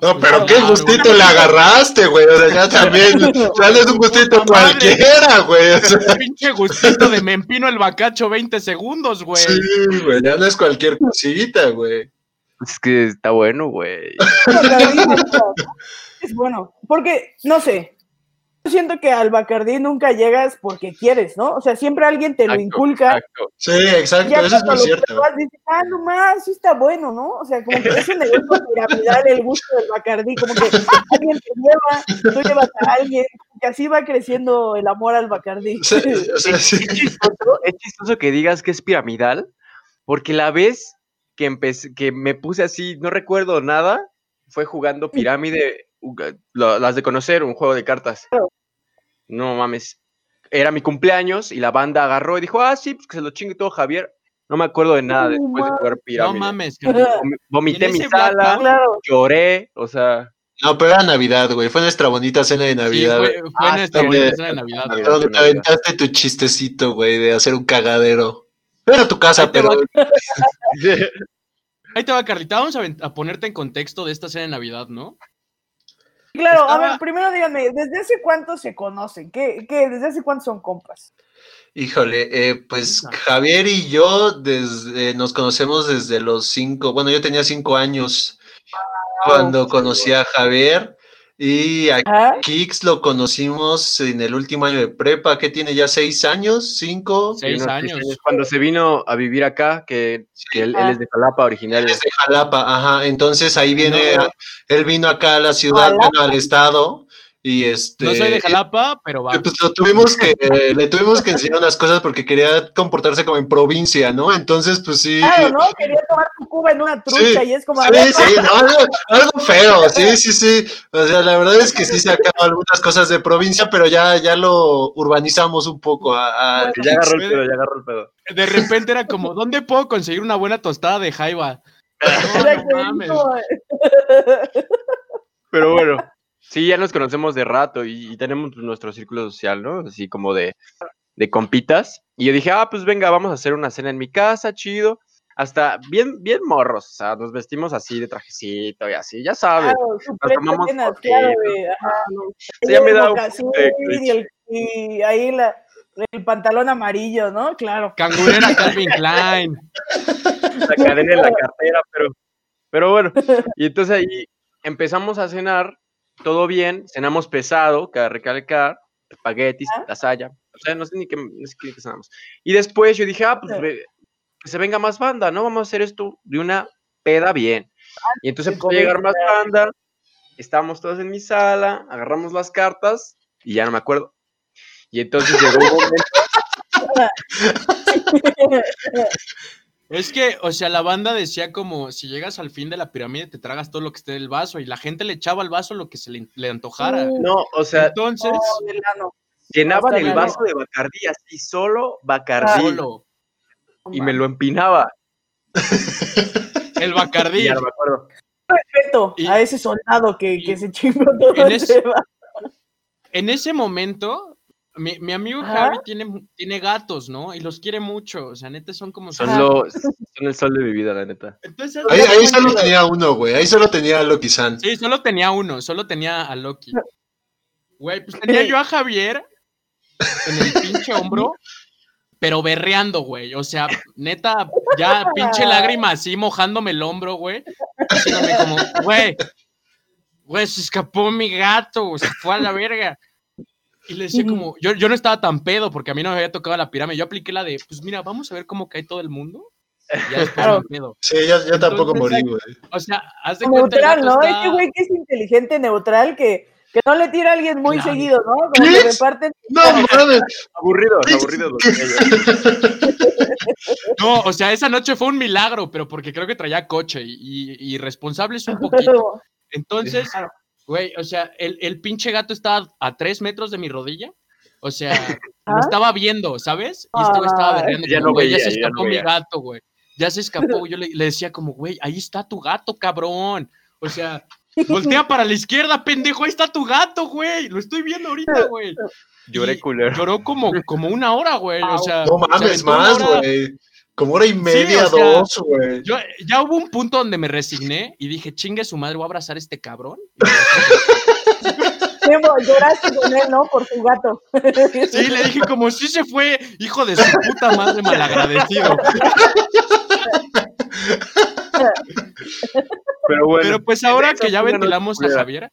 No, pero Claro. qué gustito le agarraste, güey. O sea, ya también, [laughs] ya no es un gustito Puta madre. cualquiera, güey. O sea, [laughs] Pinche gustito de me empino el bacacho 20 segundos, güey. sí, güey, ya no es cualquier cosita, güey. Pues es que está bueno, güey. [laughs] Es bueno, porque, no sé, yo siento que al Bacardí nunca llegas porque quieres, ¿no? O sea, siempre alguien te lo inculca. exacto. Sí, exacto, Ya eso es muy cierto. pruebas, dices, ah, no más, sí está bueno, ¿no? O sea, como que es un negocio piramidal el gusto del Bacardí, como que alguien te lleva, tú llevas a alguien, como que así va creciendo el amor al Bacardí. Sea, sí. Es chistoso, es chistoso que digas que es piramidal, porque la vez que empecé, que me puse así, no recuerdo nada, fue jugando pirámide, lo- las de conocer, un juego de cartas. No mames. Era mi cumpleaños y la banda agarró y dijo, ah, sí, pues que se lo chingue todo Javier. No me acuerdo de nada No después de jugar No pirámide. mames, Carlita. Vom- Vomité mi sala, Claro, lloré, o sea, No, pero era Navidad, güey. Fue nuestra bonita cena de Sí, Navidad. fue, güey. fue Ah, nuestra bonita cena de Navidad. Te Navidad. aventaste tu chistecito, güey, de hacer un cagadero. No era tu casa, Ahí pero. [laughs] Ahí te va, Carlita. Vamos a, ponerte en contexto de esta cena de Navidad, ¿no? claro, a ver, primero díganme, ¿desde hace cuánto se conocen? ¿Qué, qué, ¿Desde hace cuánto son compas? Híjole, eh, pues. Javier y yo desde, nos conocemos desde los cinco, bueno, yo tenía cinco años cuando conocí a Javier y a. Kix lo conocimos en el último año de prepa, que tiene ya seis años, cinco. Seis años. Cuando se vino a vivir acá, que, que él, él es de Jalapa, originario. Es de Jalapa, ajá. Entonces ahí viene, No. él vino acá a la ciudad, bueno, al estado, y este. No soy de Jalapa, pero va. Pues lo tuvimos que, eh, le tuvimos que enseñar unas cosas porque quería comportarse como en provincia, ¿no? Entonces, pues sí. Claro, ¿no? Quería tomar tu cuba en una trucha y es como, Sí, ver, sí, no, algo, algo feo, [laughs] sí, sí, sí. O sea, la verdad es que sí sacamos algunas cosas de provincia, pero ya, ya lo urbanizamos un poco. A, a- Que ya agarró el pedo, ya agarró el pedo. De repente era como, ¿dónde puedo conseguir una buena tostada de jaiba? [laughs] No, no es mames. Pero bueno, sí, ya nos conocemos de rato y, y tenemos pues, nuestro círculo social, ¿no? Así como de, de compitas. Y yo dije, ah, pues venga, vamos a hacer una cena en mi casa, chido. Hasta bien, bien morros, o sea, nos vestimos así de trajecito y así, ya sabes. Claro, súper tomamos claro, ajá, Sí, ya me da un el- y ahí la, el pantalón amarillo, ¿no? Claro. Cangurera Calvin Klein. la cadena en la cartera, pero, pero bueno. [laughs] Y entonces ahí empezamos a cenar, todo bien, cenamos pesado, que recalcar, espaguetis, Ajá. lasaña, o sea, no sé ni qué, no sé qué cenamos. Y después yo dije, ah, pues Sí. que se venga más banda, ¿no? Vamos a hacer esto de una peda bien. Y entonces empezó a llegar más banda, estábamos todos en mi sala, agarramos las cartas y ya no me acuerdo. Y entonces llegó un momento [laughs] [laughs] Es que, o sea, la banda decía como, si llegas al fin de la pirámide te tragas todo lo que esté en el vaso y la gente le echaba al vaso lo que se le, le antojara. Uh, No, o sea, Entonces, no, del llenaban el vaso de Bacardí así solo Bacardí solo, y me lo empinaba. el Bacardí. Ya no me acuerdo. Respeto Y- a ese soldado que, que se chingó todo en el ese-. En ese momento, mi, mi amigo. Javi tiene, tiene gatos, ¿no? Y los quiere mucho. O sea, neta, son como... Son, son el sol de mi vida, la neta. Entonces, Ahí, solo que- tenía uno, güey. Ahí solo tenía a Loki-san. Sí, solo tenía uno, solo tenía a Loki. Güey, pues tenía yo a Javier en el pinche hombro, pero berreando, güey. O sea, neta, ya pinche lágrima así mojándome el hombro, güey. Diciéndome como, güey, güey, se escapó mi gato, se fue a la verga. Y le decía como, yo, yo no estaba tan pedo porque a mí no me había tocado la pirámide. Yo apliqué la de, pues mira, vamos a ver cómo cae todo el mundo. Y ya Claro. pedo. Sí, yo, yo tampoco morí, güey. O sea, haz de Neutral, ¿no? está- Este güey que es inteligente, neutral, que, que no le tira a alguien muy Claro. seguido, ¿no? Como ¿Qué? que reparten. No, mames. Aburridos, aburridos. No, o sea, esa noche fue un milagro, pero porque creo que traía coche y, y, y responsables un poquito. [laughs] Entonces, Claro. Güey, o sea, el, el pinche gato estaba a tres metros de mi rodilla. O sea, [laughs] ¿Ah? me estaba viendo, ¿sabes? Y güey estaba Ay. berreando. Ya como, no güey, ya veía, se ya no escapó mi gato, güey. Ya se escapó. [laughs] Yo le, le decía como, güey, ahí está tu gato, cabrón. O sea, voltea para la izquierda, pendejo, ahí está tu gato, güey. Lo estoy viendo ahorita, güey. Lloré culero. Lloró como, como una hora, güey. O sea, No mames, más, güey. Como hora y media, o sea, dos, güey. Ya hubo un punto donde me resigné y dije, chingue su madre, voy a abrazar a este cabrón. [laughs] Lloraste con él, ¿no? Por tu gato. Sí, le dije como si se fue, hijo de su puta madre malagradecido. Pero bueno. Pero pues ahora que ya ventilamos a. Javier,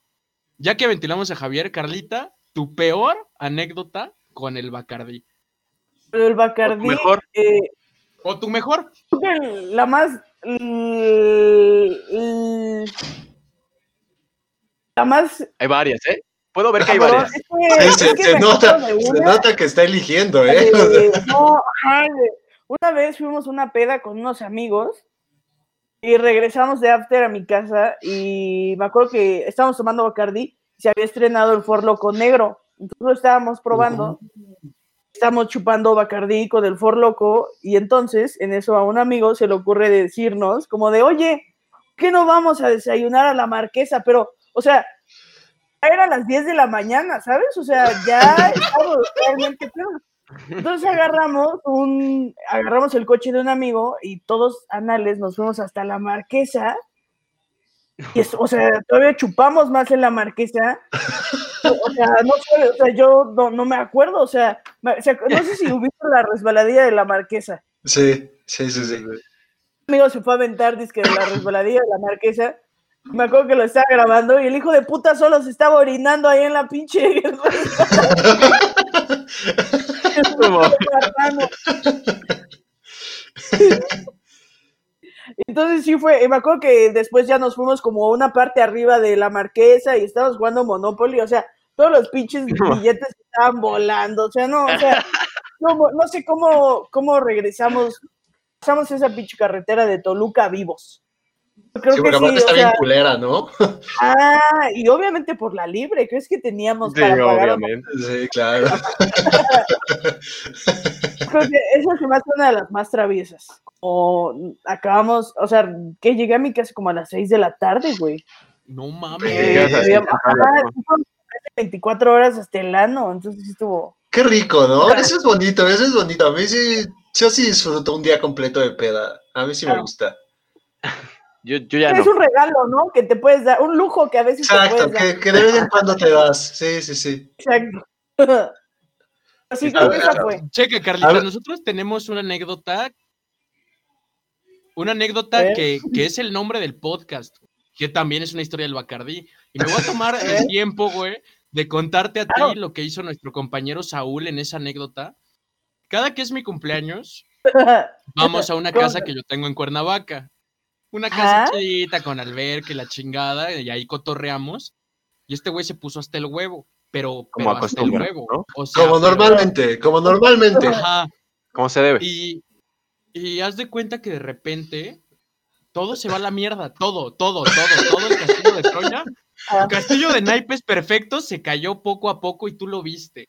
ya que ventilamos a Javier, Carlita, tu peor anécdota con el Bacardí. Pero el Bacardí, Mejor. eh, O tu mejor. [laughs] la más. l- La más. Hay varias, ¿eh? Puedo ver que hay varias. se, nota, se nota que está eligiendo, ¿eh? eh, [laughs] no, ajá, una vez fuimos a una peda con unos amigos y regresamos de after a mi casa y me acuerdo que estábamos tomando Bacardi y se había estrenado el For Loco negro. Entonces lo estábamos probando. Estamos chupando Bacardí con el For Loco y entonces en eso a un amigo se le ocurre decirnos como de, oye, ¿por ¿qué no vamos a desayunar a la marquesa? Pero, o sea, ya eran las 10 de la mañana, ¿sabes? O sea, ya estamos. Entonces agarramos un, agarramos el coche de un amigo y todos anales nos fuimos hasta la marquesa. Y es- o sea, todavía chupamos más en la marquesa. O sea, no sé, o sea, yo no, no me acuerdo, o sea, no sé si [laughs] ubicas la resbaladilla de la marquesa. Sí, sí, sí, sí. Un amigo se fue a aventar disque de la resbaladilla de la marquesa. Me acuerdo que lo estaba grabando y el hijo de puta solo se estaba orinando ahí en la pinche. [laughs] [laughs] Entonces sí fue, me acuerdo que después ya nos fuimos como una parte arriba de la marquesa y estábamos jugando Monopoly, o sea, todos los pinches [laughs] billetes estaban volando, o sea, no, o sea, no, no sé cómo, cómo regresamos, pasamos esa pinche carretera de Toluca vivos. Creo Sí, que aparte sí, está o bien sea, culera, ¿no? ah, y obviamente por la libre, ¿crees que teníamos Sí, para pagar? obviamente. Sí, claro. [laughs] [laughs] Creo que esa se me hace una de las más traviesas. O acabamos, o sea, que llegué a mi casa como a las 6 de la tarde, güey. No Eh, mames. casi 24 horas hasta el ano, entonces sí estuvo. Qué rico, ¿no? Eso es bonito, eso es bonito. A mí sí, yo sí disfruto un día completo de peda. A mí sí me gusta. [laughs] Yo, yo ya Es no. un regalo, ¿no? Que te puedes dar, un lujo que a veces te Exacto, puedes dar. que, que de vez en cuando te das. Sí, sí, sí. Exacto. [laughs] Así que está esa fue. Checa, Carlita, nosotros tenemos una anécdota. Una anécdota ¿Eh? que, que es el nombre del podcast, que también es una historia del Bacardí. Y me voy a tomar ¿Eh? el tiempo, güey, de contarte a Claro. ti lo que hizo nuestro compañero Saúl en esa anécdota. Cada que es mi cumpleaños, [laughs] vamos a una casa que yo tengo en Cuernavaca. Una casa chidita con alberca y la chingada, y ahí cotorreamos. Y este güey se puso hasta el huevo, pero, Como pero hasta huevo. ¿no? O sea, Como pero- normalmente, como normalmente. Ajá. ¿Cómo se debe? Y, Y haz de cuenta que de repente todo se va a la mierda, todo, todo, todo, todo el castillo de Troya. El castillo de naipes perfecto se cayó poco a poco y tú lo viste.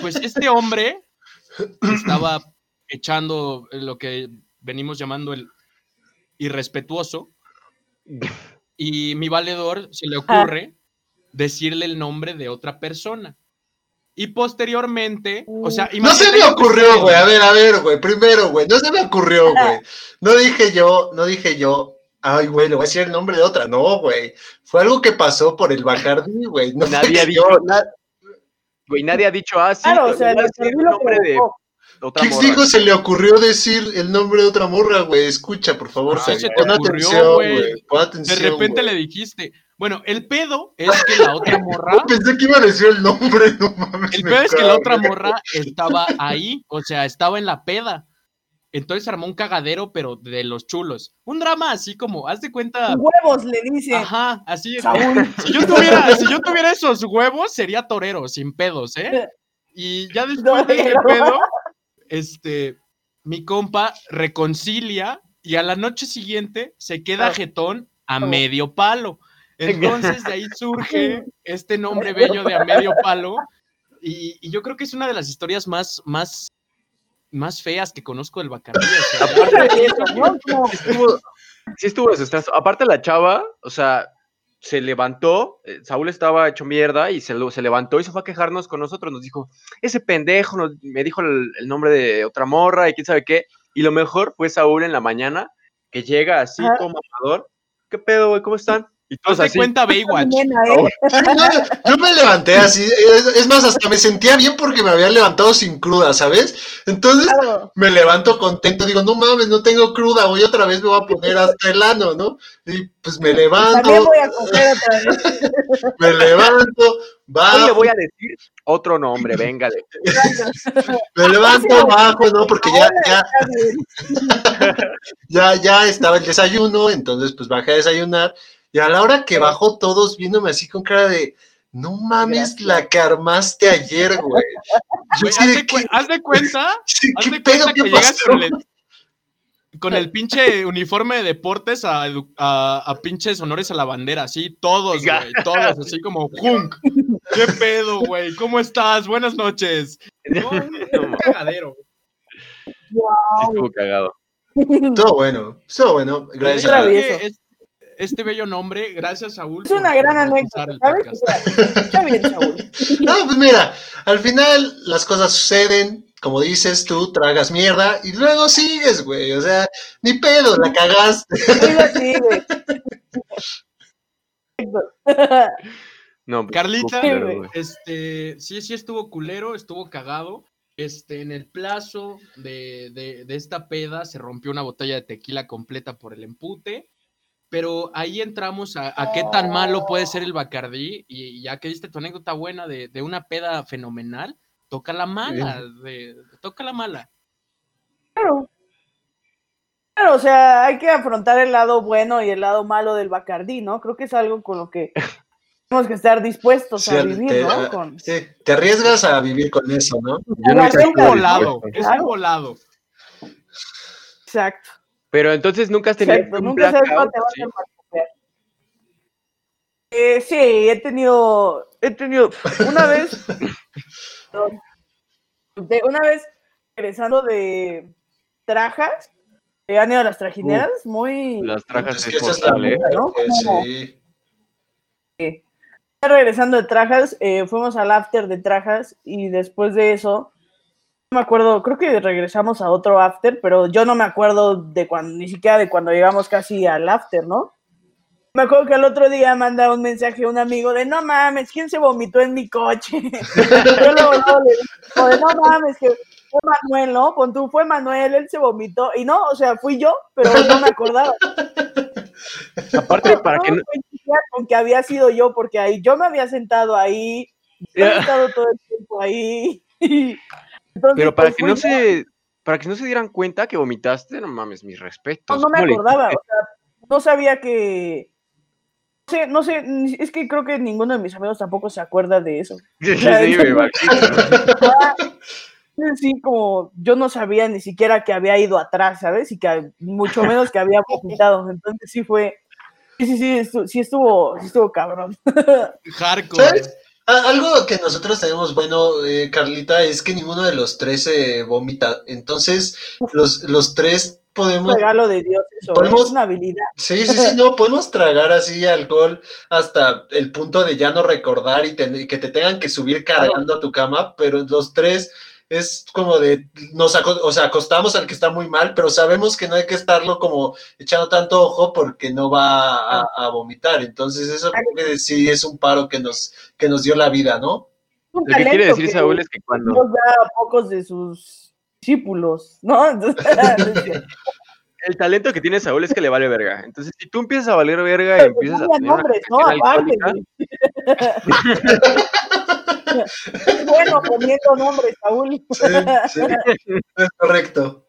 Pues este hombre estaba echando lo que venimos llamando el irrespetuoso y mi valedor se le ocurre decirle el nombre de otra persona. Y posteriormente, o sea, No se me ocurrió, güey. A ver, a ver, güey. Primero, güey. No se me ocurrió, güey. No dije yo, no dije yo. Ay, güey, le voy a decir el nombre de otra. No, güey. Fue algo que pasó por el Bacardi, güey. No Nadie ha dicho, yo- na- güey, nadie ha dicho, ah, sí, Claro, o sea, el nombre de otra ¿Qué morra. dijo? Se le ocurrió decir el nombre de otra morra, güey. Escucha, por favor, Ah, se te Pon ocurrió, atención, güey. güey. De repente güey. le dijiste. Bueno, el pedo es que la otra morra, No, [laughs] pensé que iba a decir el nombre, [laughs] no mames. el pedo es que la otra morra estaba ahí, o sea, estaba en la peda. Entonces se armó un cagadero, pero de los chulos. Un drama así como, haz de cuenta. Huevos, le dice. Ajá, así. Saúl. Si yo tuviera, si yo tuviera esos huevos, sería torero, sin pedos, ¿eh? Y ya después de ese pedo, este, mi compa reconcilia y a la noche siguiente se queda Ah. jetón a medio palo. Entonces de ahí surge [laughs] este nombre bello de a medio palo. Y, y yo creo que es una de las historias más, más, más feas que conozco del Bacardi. o sea. Como- Sí [laughs] estuvo, sí estuvo desastroso. Aparte la chava, o sea, se levantó, eh, Saúl estaba hecho mierda y se, lo- se levantó y se fue a quejarnos con nosotros. Nos dijo, ese pendejo nos- me dijo el, el nombre de otra morra y quién sabe qué. Y lo mejor fue Saúl en la mañana, que llega así como mamador. ¿Qué pedo, güey? ¿Cómo están? Y todos así. cuenta Baywatch. Nena, ¿eh? No, yo me levanté así, es, es más, hasta me sentía bien porque me había levantado sin cruda, ¿sabes? Entonces Claro. me levanto contento, digo, no mames, no tengo cruda, voy otra vez me voy a poner hasta el ano, ¿no? Y pues me También levanto, voy a coger otra vez. [laughs] me levanto, Hoy le bajo, voy a decir otro nombre, véngale. me levanto, bajo, ¿no? Porque ya, ya, [laughs] ya, ya estaba el desayuno, entonces pues bajé a desayunar, y a la hora que bajó todos viéndome así con cara de, no mames, la que armaste ayer, güey. [laughs] Yo haz, de, de cu- ¿qué, haz de cuenta [laughs] Haz qué de pedo, cuenta que llegas pasó? con el, con el [laughs] pinche uniforme de deportes a, edu- a, a pinches honores a la bandera, así, todos, güey, todos, así como Hunk. ¿Qué pedo, güey? ¿Cómo estás? Buenas noches. No, un un cagadero. Sí estuvo cagado. Todo bueno, todo bueno, gracias es- este bello nombre, gracias, Saúl. Es una gran anécdota, Está bien, Saúl. No, pues mira, al final las cosas suceden, como dices tú, tragas mierda y luego sigues, güey. O sea, ni pedo, la cagaste. Algo así, güey. No, [laughs] Carlita, culero. Este, sí, sí estuvo culero, estuvo cagado. Este, en el plazo de, de- de esta peda se rompió una botella de tequila completa por el empute. Pero ahí entramos a, a qué tan malo puede ser el Bacardí. Y ya que diste tu anécdota buena de, de una peda fenomenal, toca la mala. de- toca la mala. Claro. Claro, o sea, hay que afrontar el lado bueno y el lado malo del Bacardí, ¿no? Creo que es algo con lo que [laughs] tenemos que estar dispuestos Sí, a vivir, te, ¿no? Con... sí, te arriesgas a vivir con eso, ¿no? Yo nunca Es volado, es un volado. Exacto. Pero entonces nunca has tenido Exacto. un Nunca sabes cuándo te vas ¿sí? a. Eh, sí, he tenido, he tenido, una vez, [laughs] de- una vez regresando de Trajas, eh, han ido a las trajineras, muy... Las trajas Es es que es ¿eh? ¿no? sí. regresando de Trajas, eh, fuimos al after de Trajas y después de eso, me acuerdo, creo que regresamos a otro after, pero yo no me acuerdo de cuando, ni siquiera de cuando llegamos casi al after, ¿no? Me acuerdo que el otro día manda un mensaje a un amigo de no mames, ¿quién se vomitó en mi coche? [laughs] yo luego le digo de no mames, que fue Manuel, ¿no? Pon tú, fue Manuel, él se vomitó. Y no, o sea, fui yo, pero no me acordaba. [laughs] Aparte, para que no, con que había sido yo, porque ahí yo me había sentado ahí, yo he estado todo el tiempo ahí. [laughs] Entonces, pero para pues, que no se, para que no se dieran cuenta que vomitaste, no mames, mis respetos. No, no me ¿Cómo le acordaba, o sea, no sabía que. No sé, no sé, es que creo que ninguno de mis amigos tampoco se acuerda de eso. [laughs] Sí, sea, sí, me imagino. [laughs] sí, como yo no sabía ni siquiera que había ido atrás, ¿sabes? Y que mucho menos que había vomitado. Entonces sí fue, sí, sí, sí, estu- sí estuvo, sí estuvo cabrón. [laughs] Hardcore. ¿Sabes? Ah, Algo que nosotros tenemos bueno, eh, Carlita, es que ninguno de los tres eh, vomita. Entonces, los, los tres Un podemos regalo de Dios, eso, Podemos- es una habilidad. Sí, sí, sí, no, podemos tragar así alcohol hasta el punto de ya no recordar y, ten- y que te tengan que subir cargando a tu cama, pero los tres es como de, nos aco- o sea, acostamos al que está muy mal, pero sabemos que no hay que estarlo como echando tanto ojo porque no va a, a vomitar. Entonces, eso creo que sí es un paro que nos, que nos dio la vida, ¿no? Un Lo que quiere decir que Saúl es que cuando. Dios da a pocos de sus discípulos, ¿no? [laughs] Entonces, El talento que tiene Saúl es que le vale verga. Entonces, si tú empiezas a valer verga y empiezas a tener una nombres, ¿no? Aparte. [laughs] Es bueno poniendo nombres, Saúl. Sí, sí, es correcto.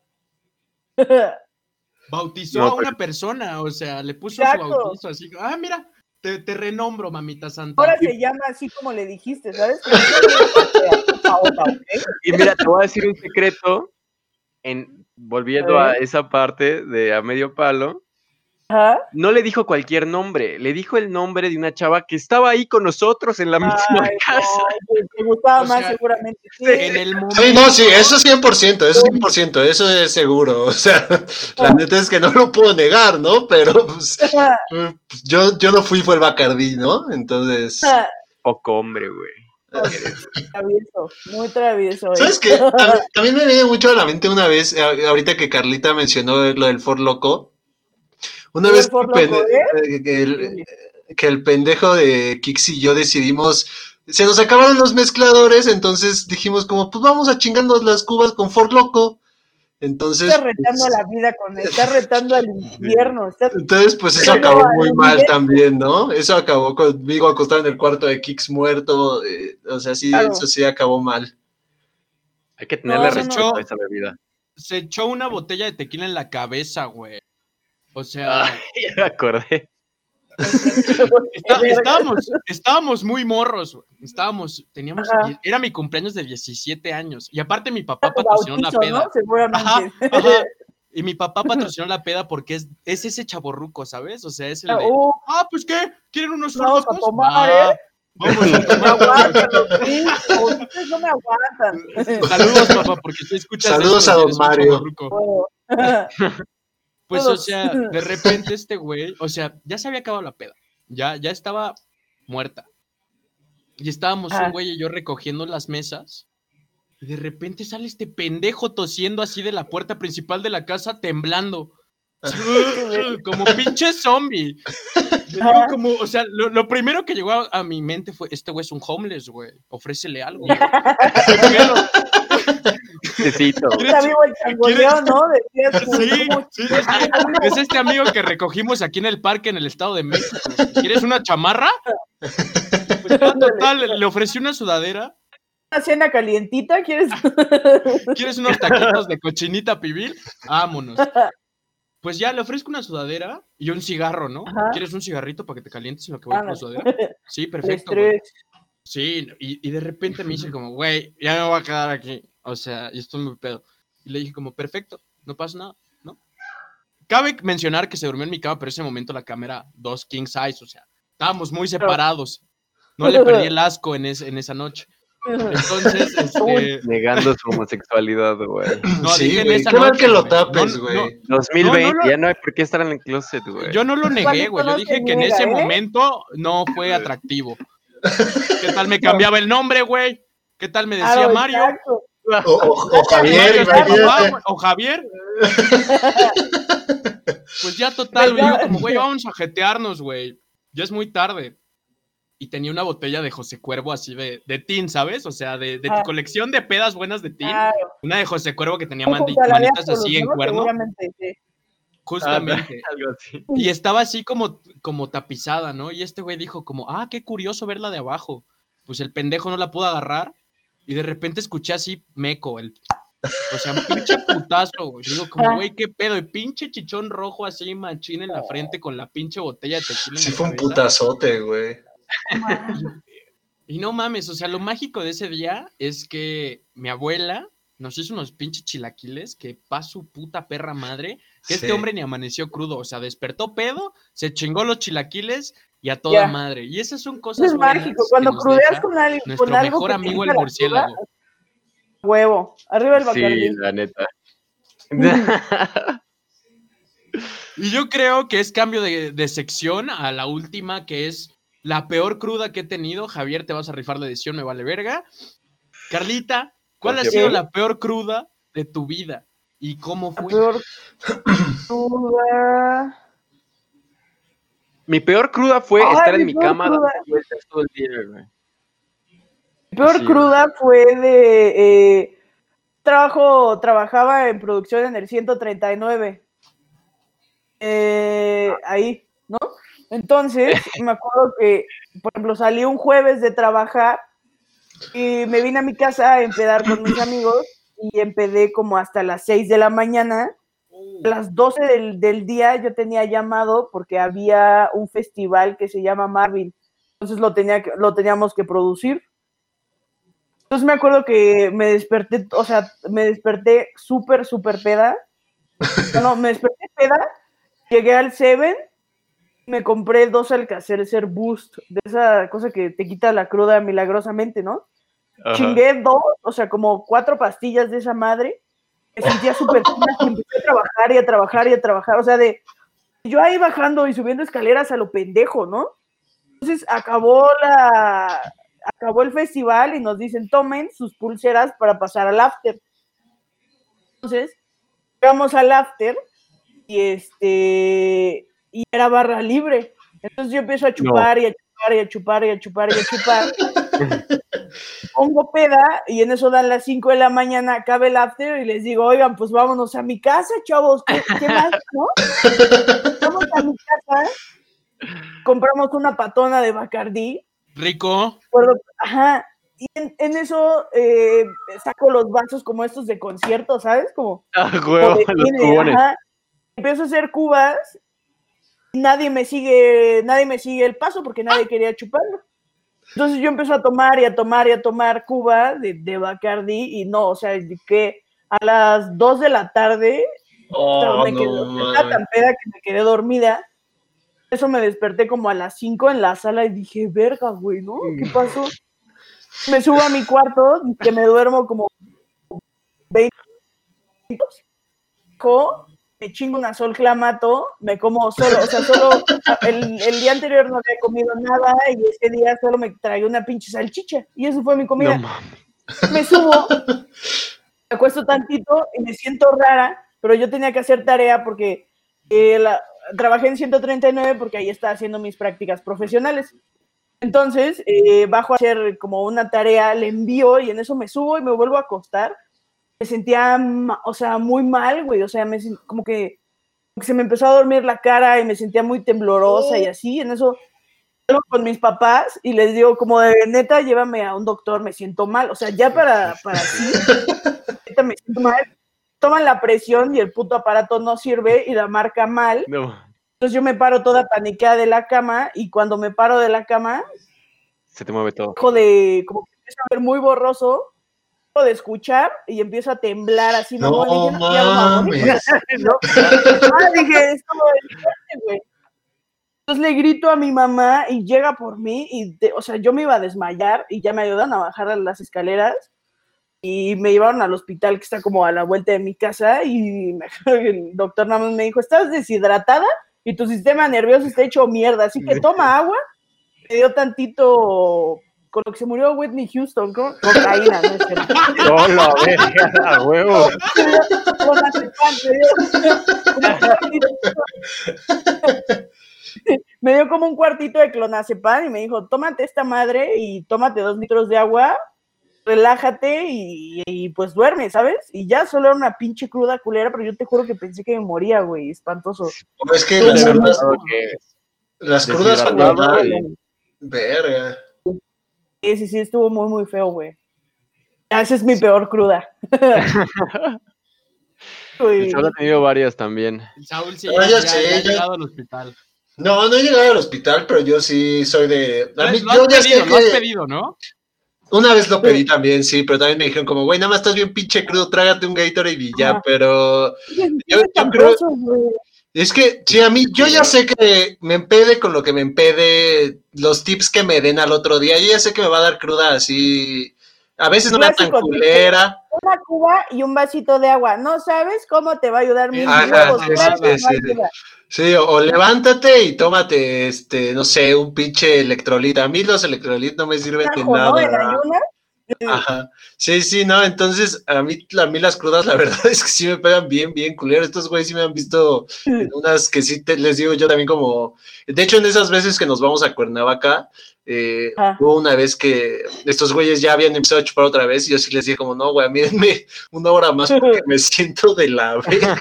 Bautizó No, a pero- una persona, o sea, le puso Exacto. su bautizo así. Ah, mira, te, te renombro, mamita santa. Ahora se llama así como le dijiste, ¿sabes? [laughs] Y mira, te voy a decir un secreto. En, volviendo A esa parte de a medio palo, No le dijo cualquier nombre, le dijo el nombre de una chava que estaba ahí con nosotros en la misma Ay, casa. no, te- te gustaba O más seguramente. Sí. En el momento. Sí, no, sí, eso 100%, eso 100%, eso es seguro. O sea, [laughs] la neta es que no lo puedo negar, ¿no? Pero pues, pues, yo, yo no fui, fue el Bacardí, ¿no? Entonces, Poco hombre, güey. travieso, muy travieso. ¿sabes qué? También [laughs] me viene mucho a la mente una vez, ahorita que Carlita mencionó lo del Ford Loco. Una vez Ford que, Loco, pende- que el, que el pendejo de Kix y yo decidimos, se nos acabaron los mezcladores, entonces dijimos como, pues vamos a chingarnos las cubas con Ford Loco. Entonces, Estás retando pues, a la vida con estás retando al infierno. [laughs] Entonces, pues eso acabó muy al mal también, ¿no? Eso acabó conmigo acostado en el cuarto de Kix muerto. eh, o sea, sí, Claro. eso sí acabó mal. Hay que tenerle No, no, respeto no. a esa bebida. Se echó una botella de tequila en la cabeza, güey. O sea, Ay, [laughs] ya me acordé. está- estábamos, estábamos muy morros, güey. Estábamos, teníamos, Ajá. era mi cumpleaños de 17 años. Y aparte mi papá patrocinó la peda. ¿no? Seguramente. Ajá, ajá. Y mi papá patrocinó la peda porque es, es ese chaborruco, ¿sabes? O sea, es el de, Uh, ah, pues qué, ¿quieren unos Vamos a tomar, ¿eh? Vamos a me tomar. aguantan los hijos, ustedes no me aguantan. Saludos, papá, porque si escuchas Saludos esto, a don Mario. [laughs] Pues, o sea, de repente [laughs] este güey, o sea, ya se había acabado la peda. Ya, ya estaba muerta. Y estábamos Ah. un güey y yo recogiendo las mesas. Y de repente sale este pendejo tosiendo así de la puerta principal de la casa, temblando. [laughs] Como pinche zombie. Ajá. como, o sea, lo, lo primero que llegó a, a mi mente fue, este güey es un homeless, güey. Ofrécele algo. [laughs] güey". ¿Qué pedo? Necesito. Está vivo el changoleón, ¿no? Decías tú, Sí, ¿cómo- sí, es, es este amigo que recogimos aquí en el parque en el Estado de México. ¿Quieres una chamarra? Pues total, le ofrecí una sudadera. Una cena calientita, ¿quieres? ¿Quieres unos taquitos de cochinita pibil? Vámonos. Pues ya le ofrezco una sudadera y un cigarro, ¿no? Ajá. ¿Quieres un cigarrito para que te calientes en lo que voy por la Ándale. sudadera? Sí, [laughs] perfecto. Sí, y, y de repente me dice como, güey, ya me voy a quedar aquí. O sea, y estoy muy pedo. Y le dije como, perfecto, no pasa nada, ¿no? Cabe mencionar que se durmió en mi cama, pero ese momento la cama era dos king size, o sea, estábamos muy separados. No le perdí el asco en, ese- en esa noche. Entonces, [laughs] este, Negando su homosexualidad, güey. [laughs] no, sí, dije en esa noche, que lo tapes, güey. no, 2020, No, no lo- ya no hay por qué estar en el closet, güey. Yo no lo negué, güey. Yo dije que en ese ¿eh? momento no fue atractivo. [laughs] ¿Qué tal me cambiaba el nombre, güey? ¿Qué tal me decía Mario? exacto. O, o- o Javier, o Javier. [laughs] Pues ya total, güey. Como, güey, vamos a jetearnos, güey. Ya es muy tarde. Y tenía una botella de José Cuervo así de, de tin, ¿sabes? O sea, de, de tu Ah. colección de pedas buenas de tin. Una de José Cuervo que tenía manitas así en ¿no? cuerno. Sí. Justamente. Algo así. Y estaba así como, como tapizada, ¿no? Y este güey dijo como, ah, qué curioso verla de abajo. Pues el pendejo no la pudo agarrar y de repente escuché así meco, el... O sea, un pinche putazo, güey. Digo como, güey, qué pedo. Y pinche chichón rojo así, machín en la frente con la pinche botella de tequila en Sí fue un putazote, güey. Y no mames, o sea, lo mágico de ese día es que mi abuela nos hizo unos pinches chilaquiles que pa' su puta perra madre, que este hombre ni amaneció crudo, o sea, despertó pedo, se chingó los chilaquiles y a toda madre. Y esas son cosas es mágico. Cuando crudeas con, al- nuestro con algo mejor amigo el la murciélago. huevo. Arriba el Sí, Bacardí. la neta. [laughs] Y yo creo que es cambio de, de sección a la última, que es la peor cruda que he tenido. Javier, te vas a rifar la edición, me vale verga. Carlita, ¿cuál ha sido la peor cruda de tu vida? ¿Y cómo La fue? peor cruda. Mi peor cruda fue Ay, estar en mi cama dando cruda. vueltas todo el día, güey. Mi peor Sí. cruda fue de. eh, trabajo, trabajaba en producción en el 139. Eh, ahí, ¿no? Entonces, [laughs] me acuerdo que, por ejemplo, salí un jueves de trabajar y me vine a mi casa a empedar con mis amigos y empedé como hasta las 6 de la mañana. Las 12 del, del día yo tenía llamado porque había un festival que se llama Marvin. Entonces lo, tenía que- lo teníamos que producir. Entonces me acuerdo que me desperté, o sea, me desperté súper, súper peda. [laughs] No, me desperté peda, llegué al Seven, me compré dos Alcacelser Boost, de esa cosa que te quita la cruda milagrosamente, ¿no? Ajá. Chingué dos, o sea, como cuatro pastillas de esa madre. Me sentía súper y empecé a trabajar y a trabajar y a trabajar. O sea, de yo ahí bajando y subiendo escaleras a lo pendejo, ¿no? Entonces acabó la acabó el festival y nos dicen tomen sus pulseras para pasar al after. Entonces, llegamos al after y este y era barra libre. Entonces yo empiezo a chupar y a chupar y a chupar y a chupar y a chupar. [laughs] Pongo peda y en eso dan las 5 de la mañana, acaba el after y les digo, oigan, pues vámonos a mi casa, chavos, ¿qué, qué más, [laughs] no? Vamos a mi casa, compramos una patona de Bacardí, Rico. ajá, y en, en eso eh, saco los vasos como estos de concierto, ¿sabes? Como Ah, huevo, los cine, cubones. ajá. Empiezo a hacer cubas, nadie me sigue, nadie me sigue el paso porque nadie quería chuparlo. Entonces yo empiezo a tomar y a tomar y a tomar cuba de, de Bacardi y no, o sea, que a las 2 de la tarde o sea, Oh, me quedé, no, estaba mames. tan peda que me quedé dormida. Eso me desperté como a las 5 en la sala y dije, verga, güey, ¿no? ¿Qué pasó? Me subo a mi cuarto y que me duermo como 20 minutos. Me chingo una sol clamato, me como solo, o sea, solo el, el día anterior no había comido nada y ese día solo me tragué una pinche salchicha y eso fue mi comida No me subo, [laughs] me acuesto tantito y me siento rara, pero yo tenía que hacer tarea porque eh, la- trabajé en 139 porque ahí estaba haciendo mis prácticas profesionales. Entonces, eh, bajo a hacer como una tarea, le envío y en eso me subo y me vuelvo a acostar. Me sentía, o sea, muy mal, güey, o sea, me, como que, como que se me empezó a dormir la cara y me sentía muy temblorosa y así, en eso con mis papás y les digo como de neta, llévame a un doctor, me siento mal. O sea, ya para, para sí, [laughs] neta me siento mal. Toman la presión y el puto aparato no sirve y la marca mal. No, Entonces yo me paro toda paniqueada de la cama y cuando me paro de la cama, se te mueve todo. dejo de, como que empiezo a ver muy borroso, de escuchar y empiezo a temblar así. No morir. mames. [laughs] ¿no? Ah, dije, esto güey. Entonces le grito a mi mamá y llega por mí y, de- o sea, yo me iba a desmayar y ya me ayudan a bajar las escaleras y me llevaron al hospital que está como a la vuelta de mi casa y me [laughs] el doctor nada más me dijo, estás deshidratada y tu sistema nervioso está hecho mierda, así que toma agua. Me dio tantito con lo que se murió Whitney Houston, ¿no? cocaína, ¿no es cierto? No, la verga, a huevo. Me dio- me dio como un cuartito de clonazepam y me dijo, tómate esta madre y tómate dos litros de agua, relájate y, y, pues duerme, ¿sabes? Y ya solo era una pinche cruda culera, pero yo te juro que pensé que me moría, güey, espantoso. No, es que las crudas, las crudas Verga. Sí, sí, sí, estuvo muy, muy feo, güey. Esa es mi peor cruda. [laughs] Uy. Saúl ha tenido varias también. Saúl sí, ya, ya ya- ha llegado al hospital. No, no he llegado al hospital, pero yo sí soy de. A mí, lo yo has ya pedido, lo has pedido, ¿no? Una vez lo pedí también, sí, pero también me dijeron como, güey, nada más estás bien pinche crudo, trágate un Gatorade y ya, pero Yo, yo creo- es que, sí, a mí, yo ya sé que me empede con lo que me empede, los tips que me den al otro día, yo ya sé que me va a dar cruda así, a veces no me da tan culera, Una cuba y un vasito de agua. No sabes cómo te va a ayudar mil Ajá, sí, claro sí, sí, sí. o, o levántate y tómate, este, no sé, un pinche electrolit, a mí los electrolit no me sirven de Ajo, ¿no? En nada. ayunas. Ajá. Sí, sí, no, entonces a mí, a mí las crudas, la [laughs] verdad es que sí me pegan bien, bien culero. Estos güeyes sí me han visto en [laughs] unas que sí te- les digo yo también como, de hecho en esas veces que nos vamos a Cuernavaca, eh, Ah. hubo una vez que estos güeyes ya habían empezado a chupar otra vez y yo sí les dije como, no, güey, mírenme una hora más porque me [laughs] siento de la verga.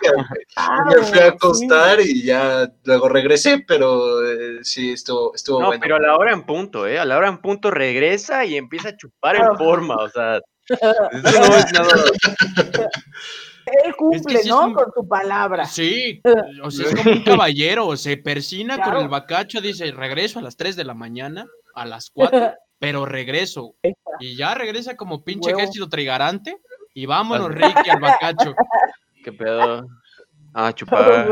Ah, Me fui a sí. acostar y ya luego regresé, pero eh, sí, estuvo, estuvo No, bueno. pero a la hora en punto, ¿eh? A la hora en punto regresa y empieza a chupar Ah. en forma, o sea. [laughs] Eso no es nada. Él cumple, ¿no? un- Con tu palabra. Sí, o sea, es [laughs] como un caballero, se persina con el bacacho, dice, regreso a las 3 de la mañana, a las 4, [laughs] pero regreso. Y ya regresa como pinche Huevo. ejército trigarante y vámonos, Ricky, al bacacho. [laughs] ¿Qué pedo? Ah, [laughs] chupar.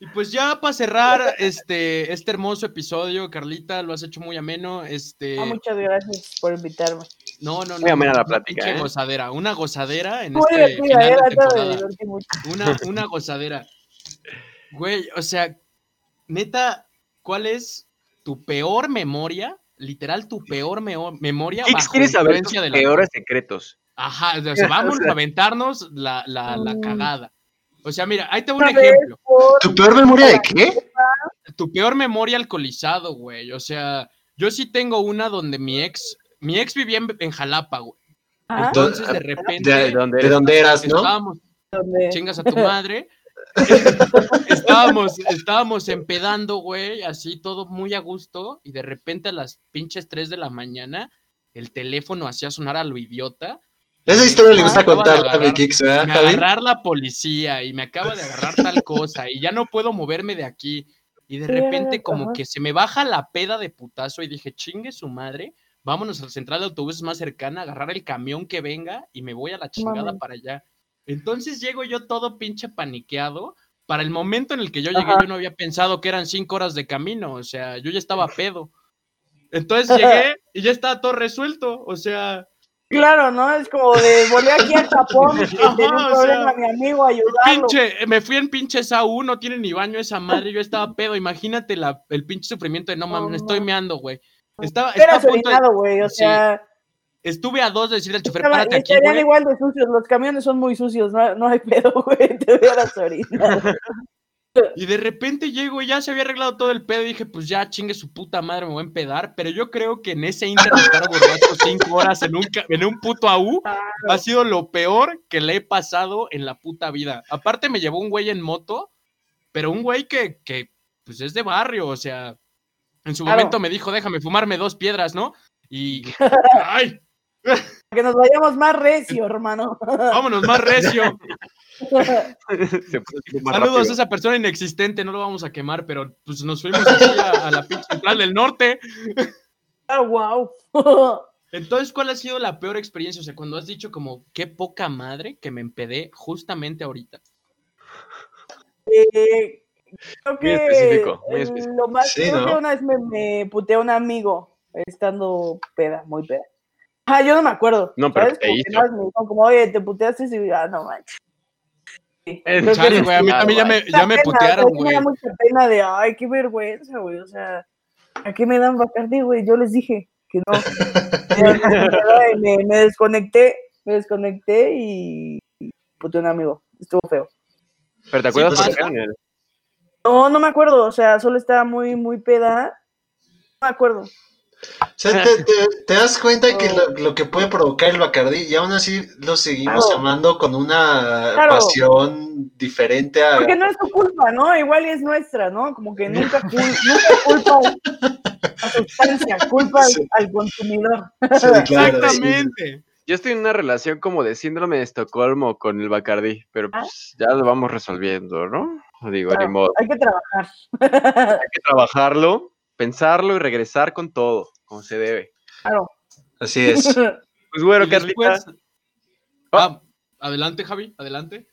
Y pues ya para cerrar este, este hermoso episodio, Carlita, lo has hecho muy ameno. Este, Ah, muchas gracias por invitarme. no, no, no. Muy amena la una plática, pinche ¿eh? gozadera, una gozadera en Muy este final de temporada. Una, una gozadera. Güey, o sea, neta, ¿cuál es tu peor memoria? Literal, tu peor meo- memoria ¿Qué bajo quieres saber tus de la peores secretos? Ajá, o sea, [laughs] vamos a aventarnos la, la, la Mm. cagada. O sea, mira, ahí te voy un ejemplo. ¿Tu peor memoria de qué? Tu peor memoria alcoholizado, güey. O sea, yo sí tengo una donde mi ex, mi ex vivía en, en Jalapa, güey. Ajá, Entonces, de ¿De, repente, ¿De dónde de eres? dónde eras, no? estábamos, chingas a tu madre. Estábamos, estábamos empedando, güey, así todo muy a gusto, y de repente a las pinches 3 de la mañana, el teléfono hacía sonar a lo idiota. Esa historia le gusta de contar a agarrar- mi Kix, ¿verdad, me agarrar la policía y me acaba de agarrar tal [laughs] cosa y ya no puedo moverme de aquí. Y de repente como que se me baja la peda de putazo y dije, chingue su madre, vámonos a la central de autobuses más cercana, agarrar el camión que venga y me voy a la chingada para allá. Entonces llego yo todo pinche paniqueado. Para el momento en el que yo llegué, Ajá. yo no había pensado que eran cinco horas de camino, o sea, yo ya estaba pedo. [laughs] Entonces llegué y ya estaba todo resuelto, o sea, Claro, ¿no? Es como de volví aquí a Japón, [laughs] Ajá, tenía un problema sea, mi amigo, ayudarlo. Pinche, me fui en pinche SAU, no tiene ni baño esa madre, yo estaba pedo, imagínate la, el pinche sufrimiento de no mames, me estoy meando, güey. Estaba, estaba a punto de- orinado, güey, o sí, sea, estuve a dos de decirle al chofer, estaba- párate aquí, estarían güey. igual de sucios, los camiones son muy sucios, no, no hay [laughs] pedo, güey, te hubieras orinado. Y de repente llego y ya se había arreglado todo el pedo y dije, pues ya chingue su puta madre, me voy a empedar. Pero yo creo que en ese inter de estar borracho cinco horas en un, en un puto AU ha sido lo peor que le he pasado en la puta vida. Aparte me llevó un güey en moto, pero un güey que, que pues es de barrio, o sea, en su Claro. momento me dijo, déjame fumarme dos piedras, ¿no? Y, [laughs] ay, [laughs] Que nos vayamos más recio, hermano. [laughs] vámonos más recio. Más Saludos a esa persona inexistente, no lo vamos a quemar, pero pues nos fuimos así a, a la pinche central del norte. Ah, wow. [laughs] Entonces, ¿cuál ha sido la peor experiencia? O sea, cuando has dicho como, qué poca madre que me empedé justamente ahorita. Eh, creo Muy específico, muy específico. lo más, Sí, creo ¿no? que una vez me, me puteé a un amigo estando peda, muy peda. Ah, yo no me acuerdo. No, pero ¿sabes? ¿qué Como que hizo? me como, oye, te puteaste y ah, no manches. Sí, Eh, Chale, güey, a mí también ya me, ya me pena, putearon, sí Me güey. da mucha pena de, ay, qué vergüenza, güey. O sea, ¿a qué me dan Bacardi, güey? Yo les dije que no. [laughs] Me, me desconecté, me desconecté y, puteé a un amigo. Estuvo feo. ¿Pero te acuerdas Sí, pasa. No, no me acuerdo, o sea, solo estaba muy, muy peda. No me acuerdo. O sea, te, te- te das cuenta que lo, lo que puede provocar el Bacardí y aún así lo seguimos Claro. amando con una Claro. pasión diferente a... Porque no es tu culpa, ¿no? Igual es nuestra, ¿no? Como que nunca, cul- [laughs] nunca culpa a sustancia, culpa al, Sí. al consumidor. Sí, claro, sí. Exactamente. Yo estoy en una relación como de síndrome de Estocolmo con el Bacardí, pero pues ya lo vamos resolviendo, ¿no? Digo, Claro. ni modo. Hay que trabajar. Hay que trabajarlo, pensarlo y regresar con todo, como se debe. Claro. Así es. [laughs] Pues bueno, Carlita. después- Ah, adelante, Javi, adelante.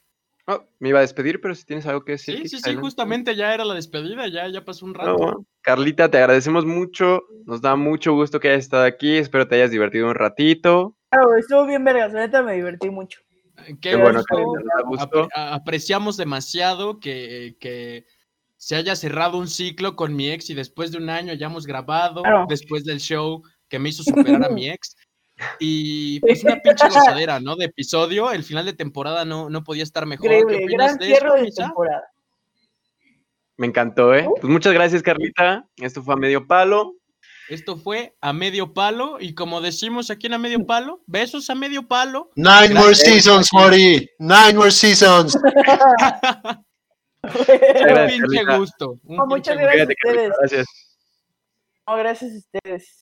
Oh, me iba a despedir, pero si tienes algo que decir. Sí, sí, sí, justamente ya era la despedida, ya, ya pasó un No, rato. bueno. Carlita, te agradecemos mucho. Nos da mucho gusto que hayas estado aquí. Espero te hayas divertido un ratito. Claro, estuvo bien vergas, neta me divertí mucho. Qué, Qué bueno, gusto. Carlita, nos da gusto. Apre- a- apreciamos demasiado que, que se haya cerrado un ciclo con mi ex y después de un año hayamos grabado, Claro. después del show que me hizo [laughs] superar a mi ex. Y pues una pinche [laughs] gozadera, ¿no? De episodio, el final de temporada no, no podía estar mejor. ¿Qué Increíble, opinas gran de eso, cierre de Misa? temporada. Me encantó, ¿eh? Pues muchas gracias, Carlita. Esto fue a medio palo. Esto fue a medio palo y como decimos aquí en a medio palo, besos a medio palo. Nine more seasons, Mori. Nine more seasons. [laughs] Un Gracias, pinche gusto. un No, muchas gusto. gracias a ustedes. Gracias. No, gracias a ustedes.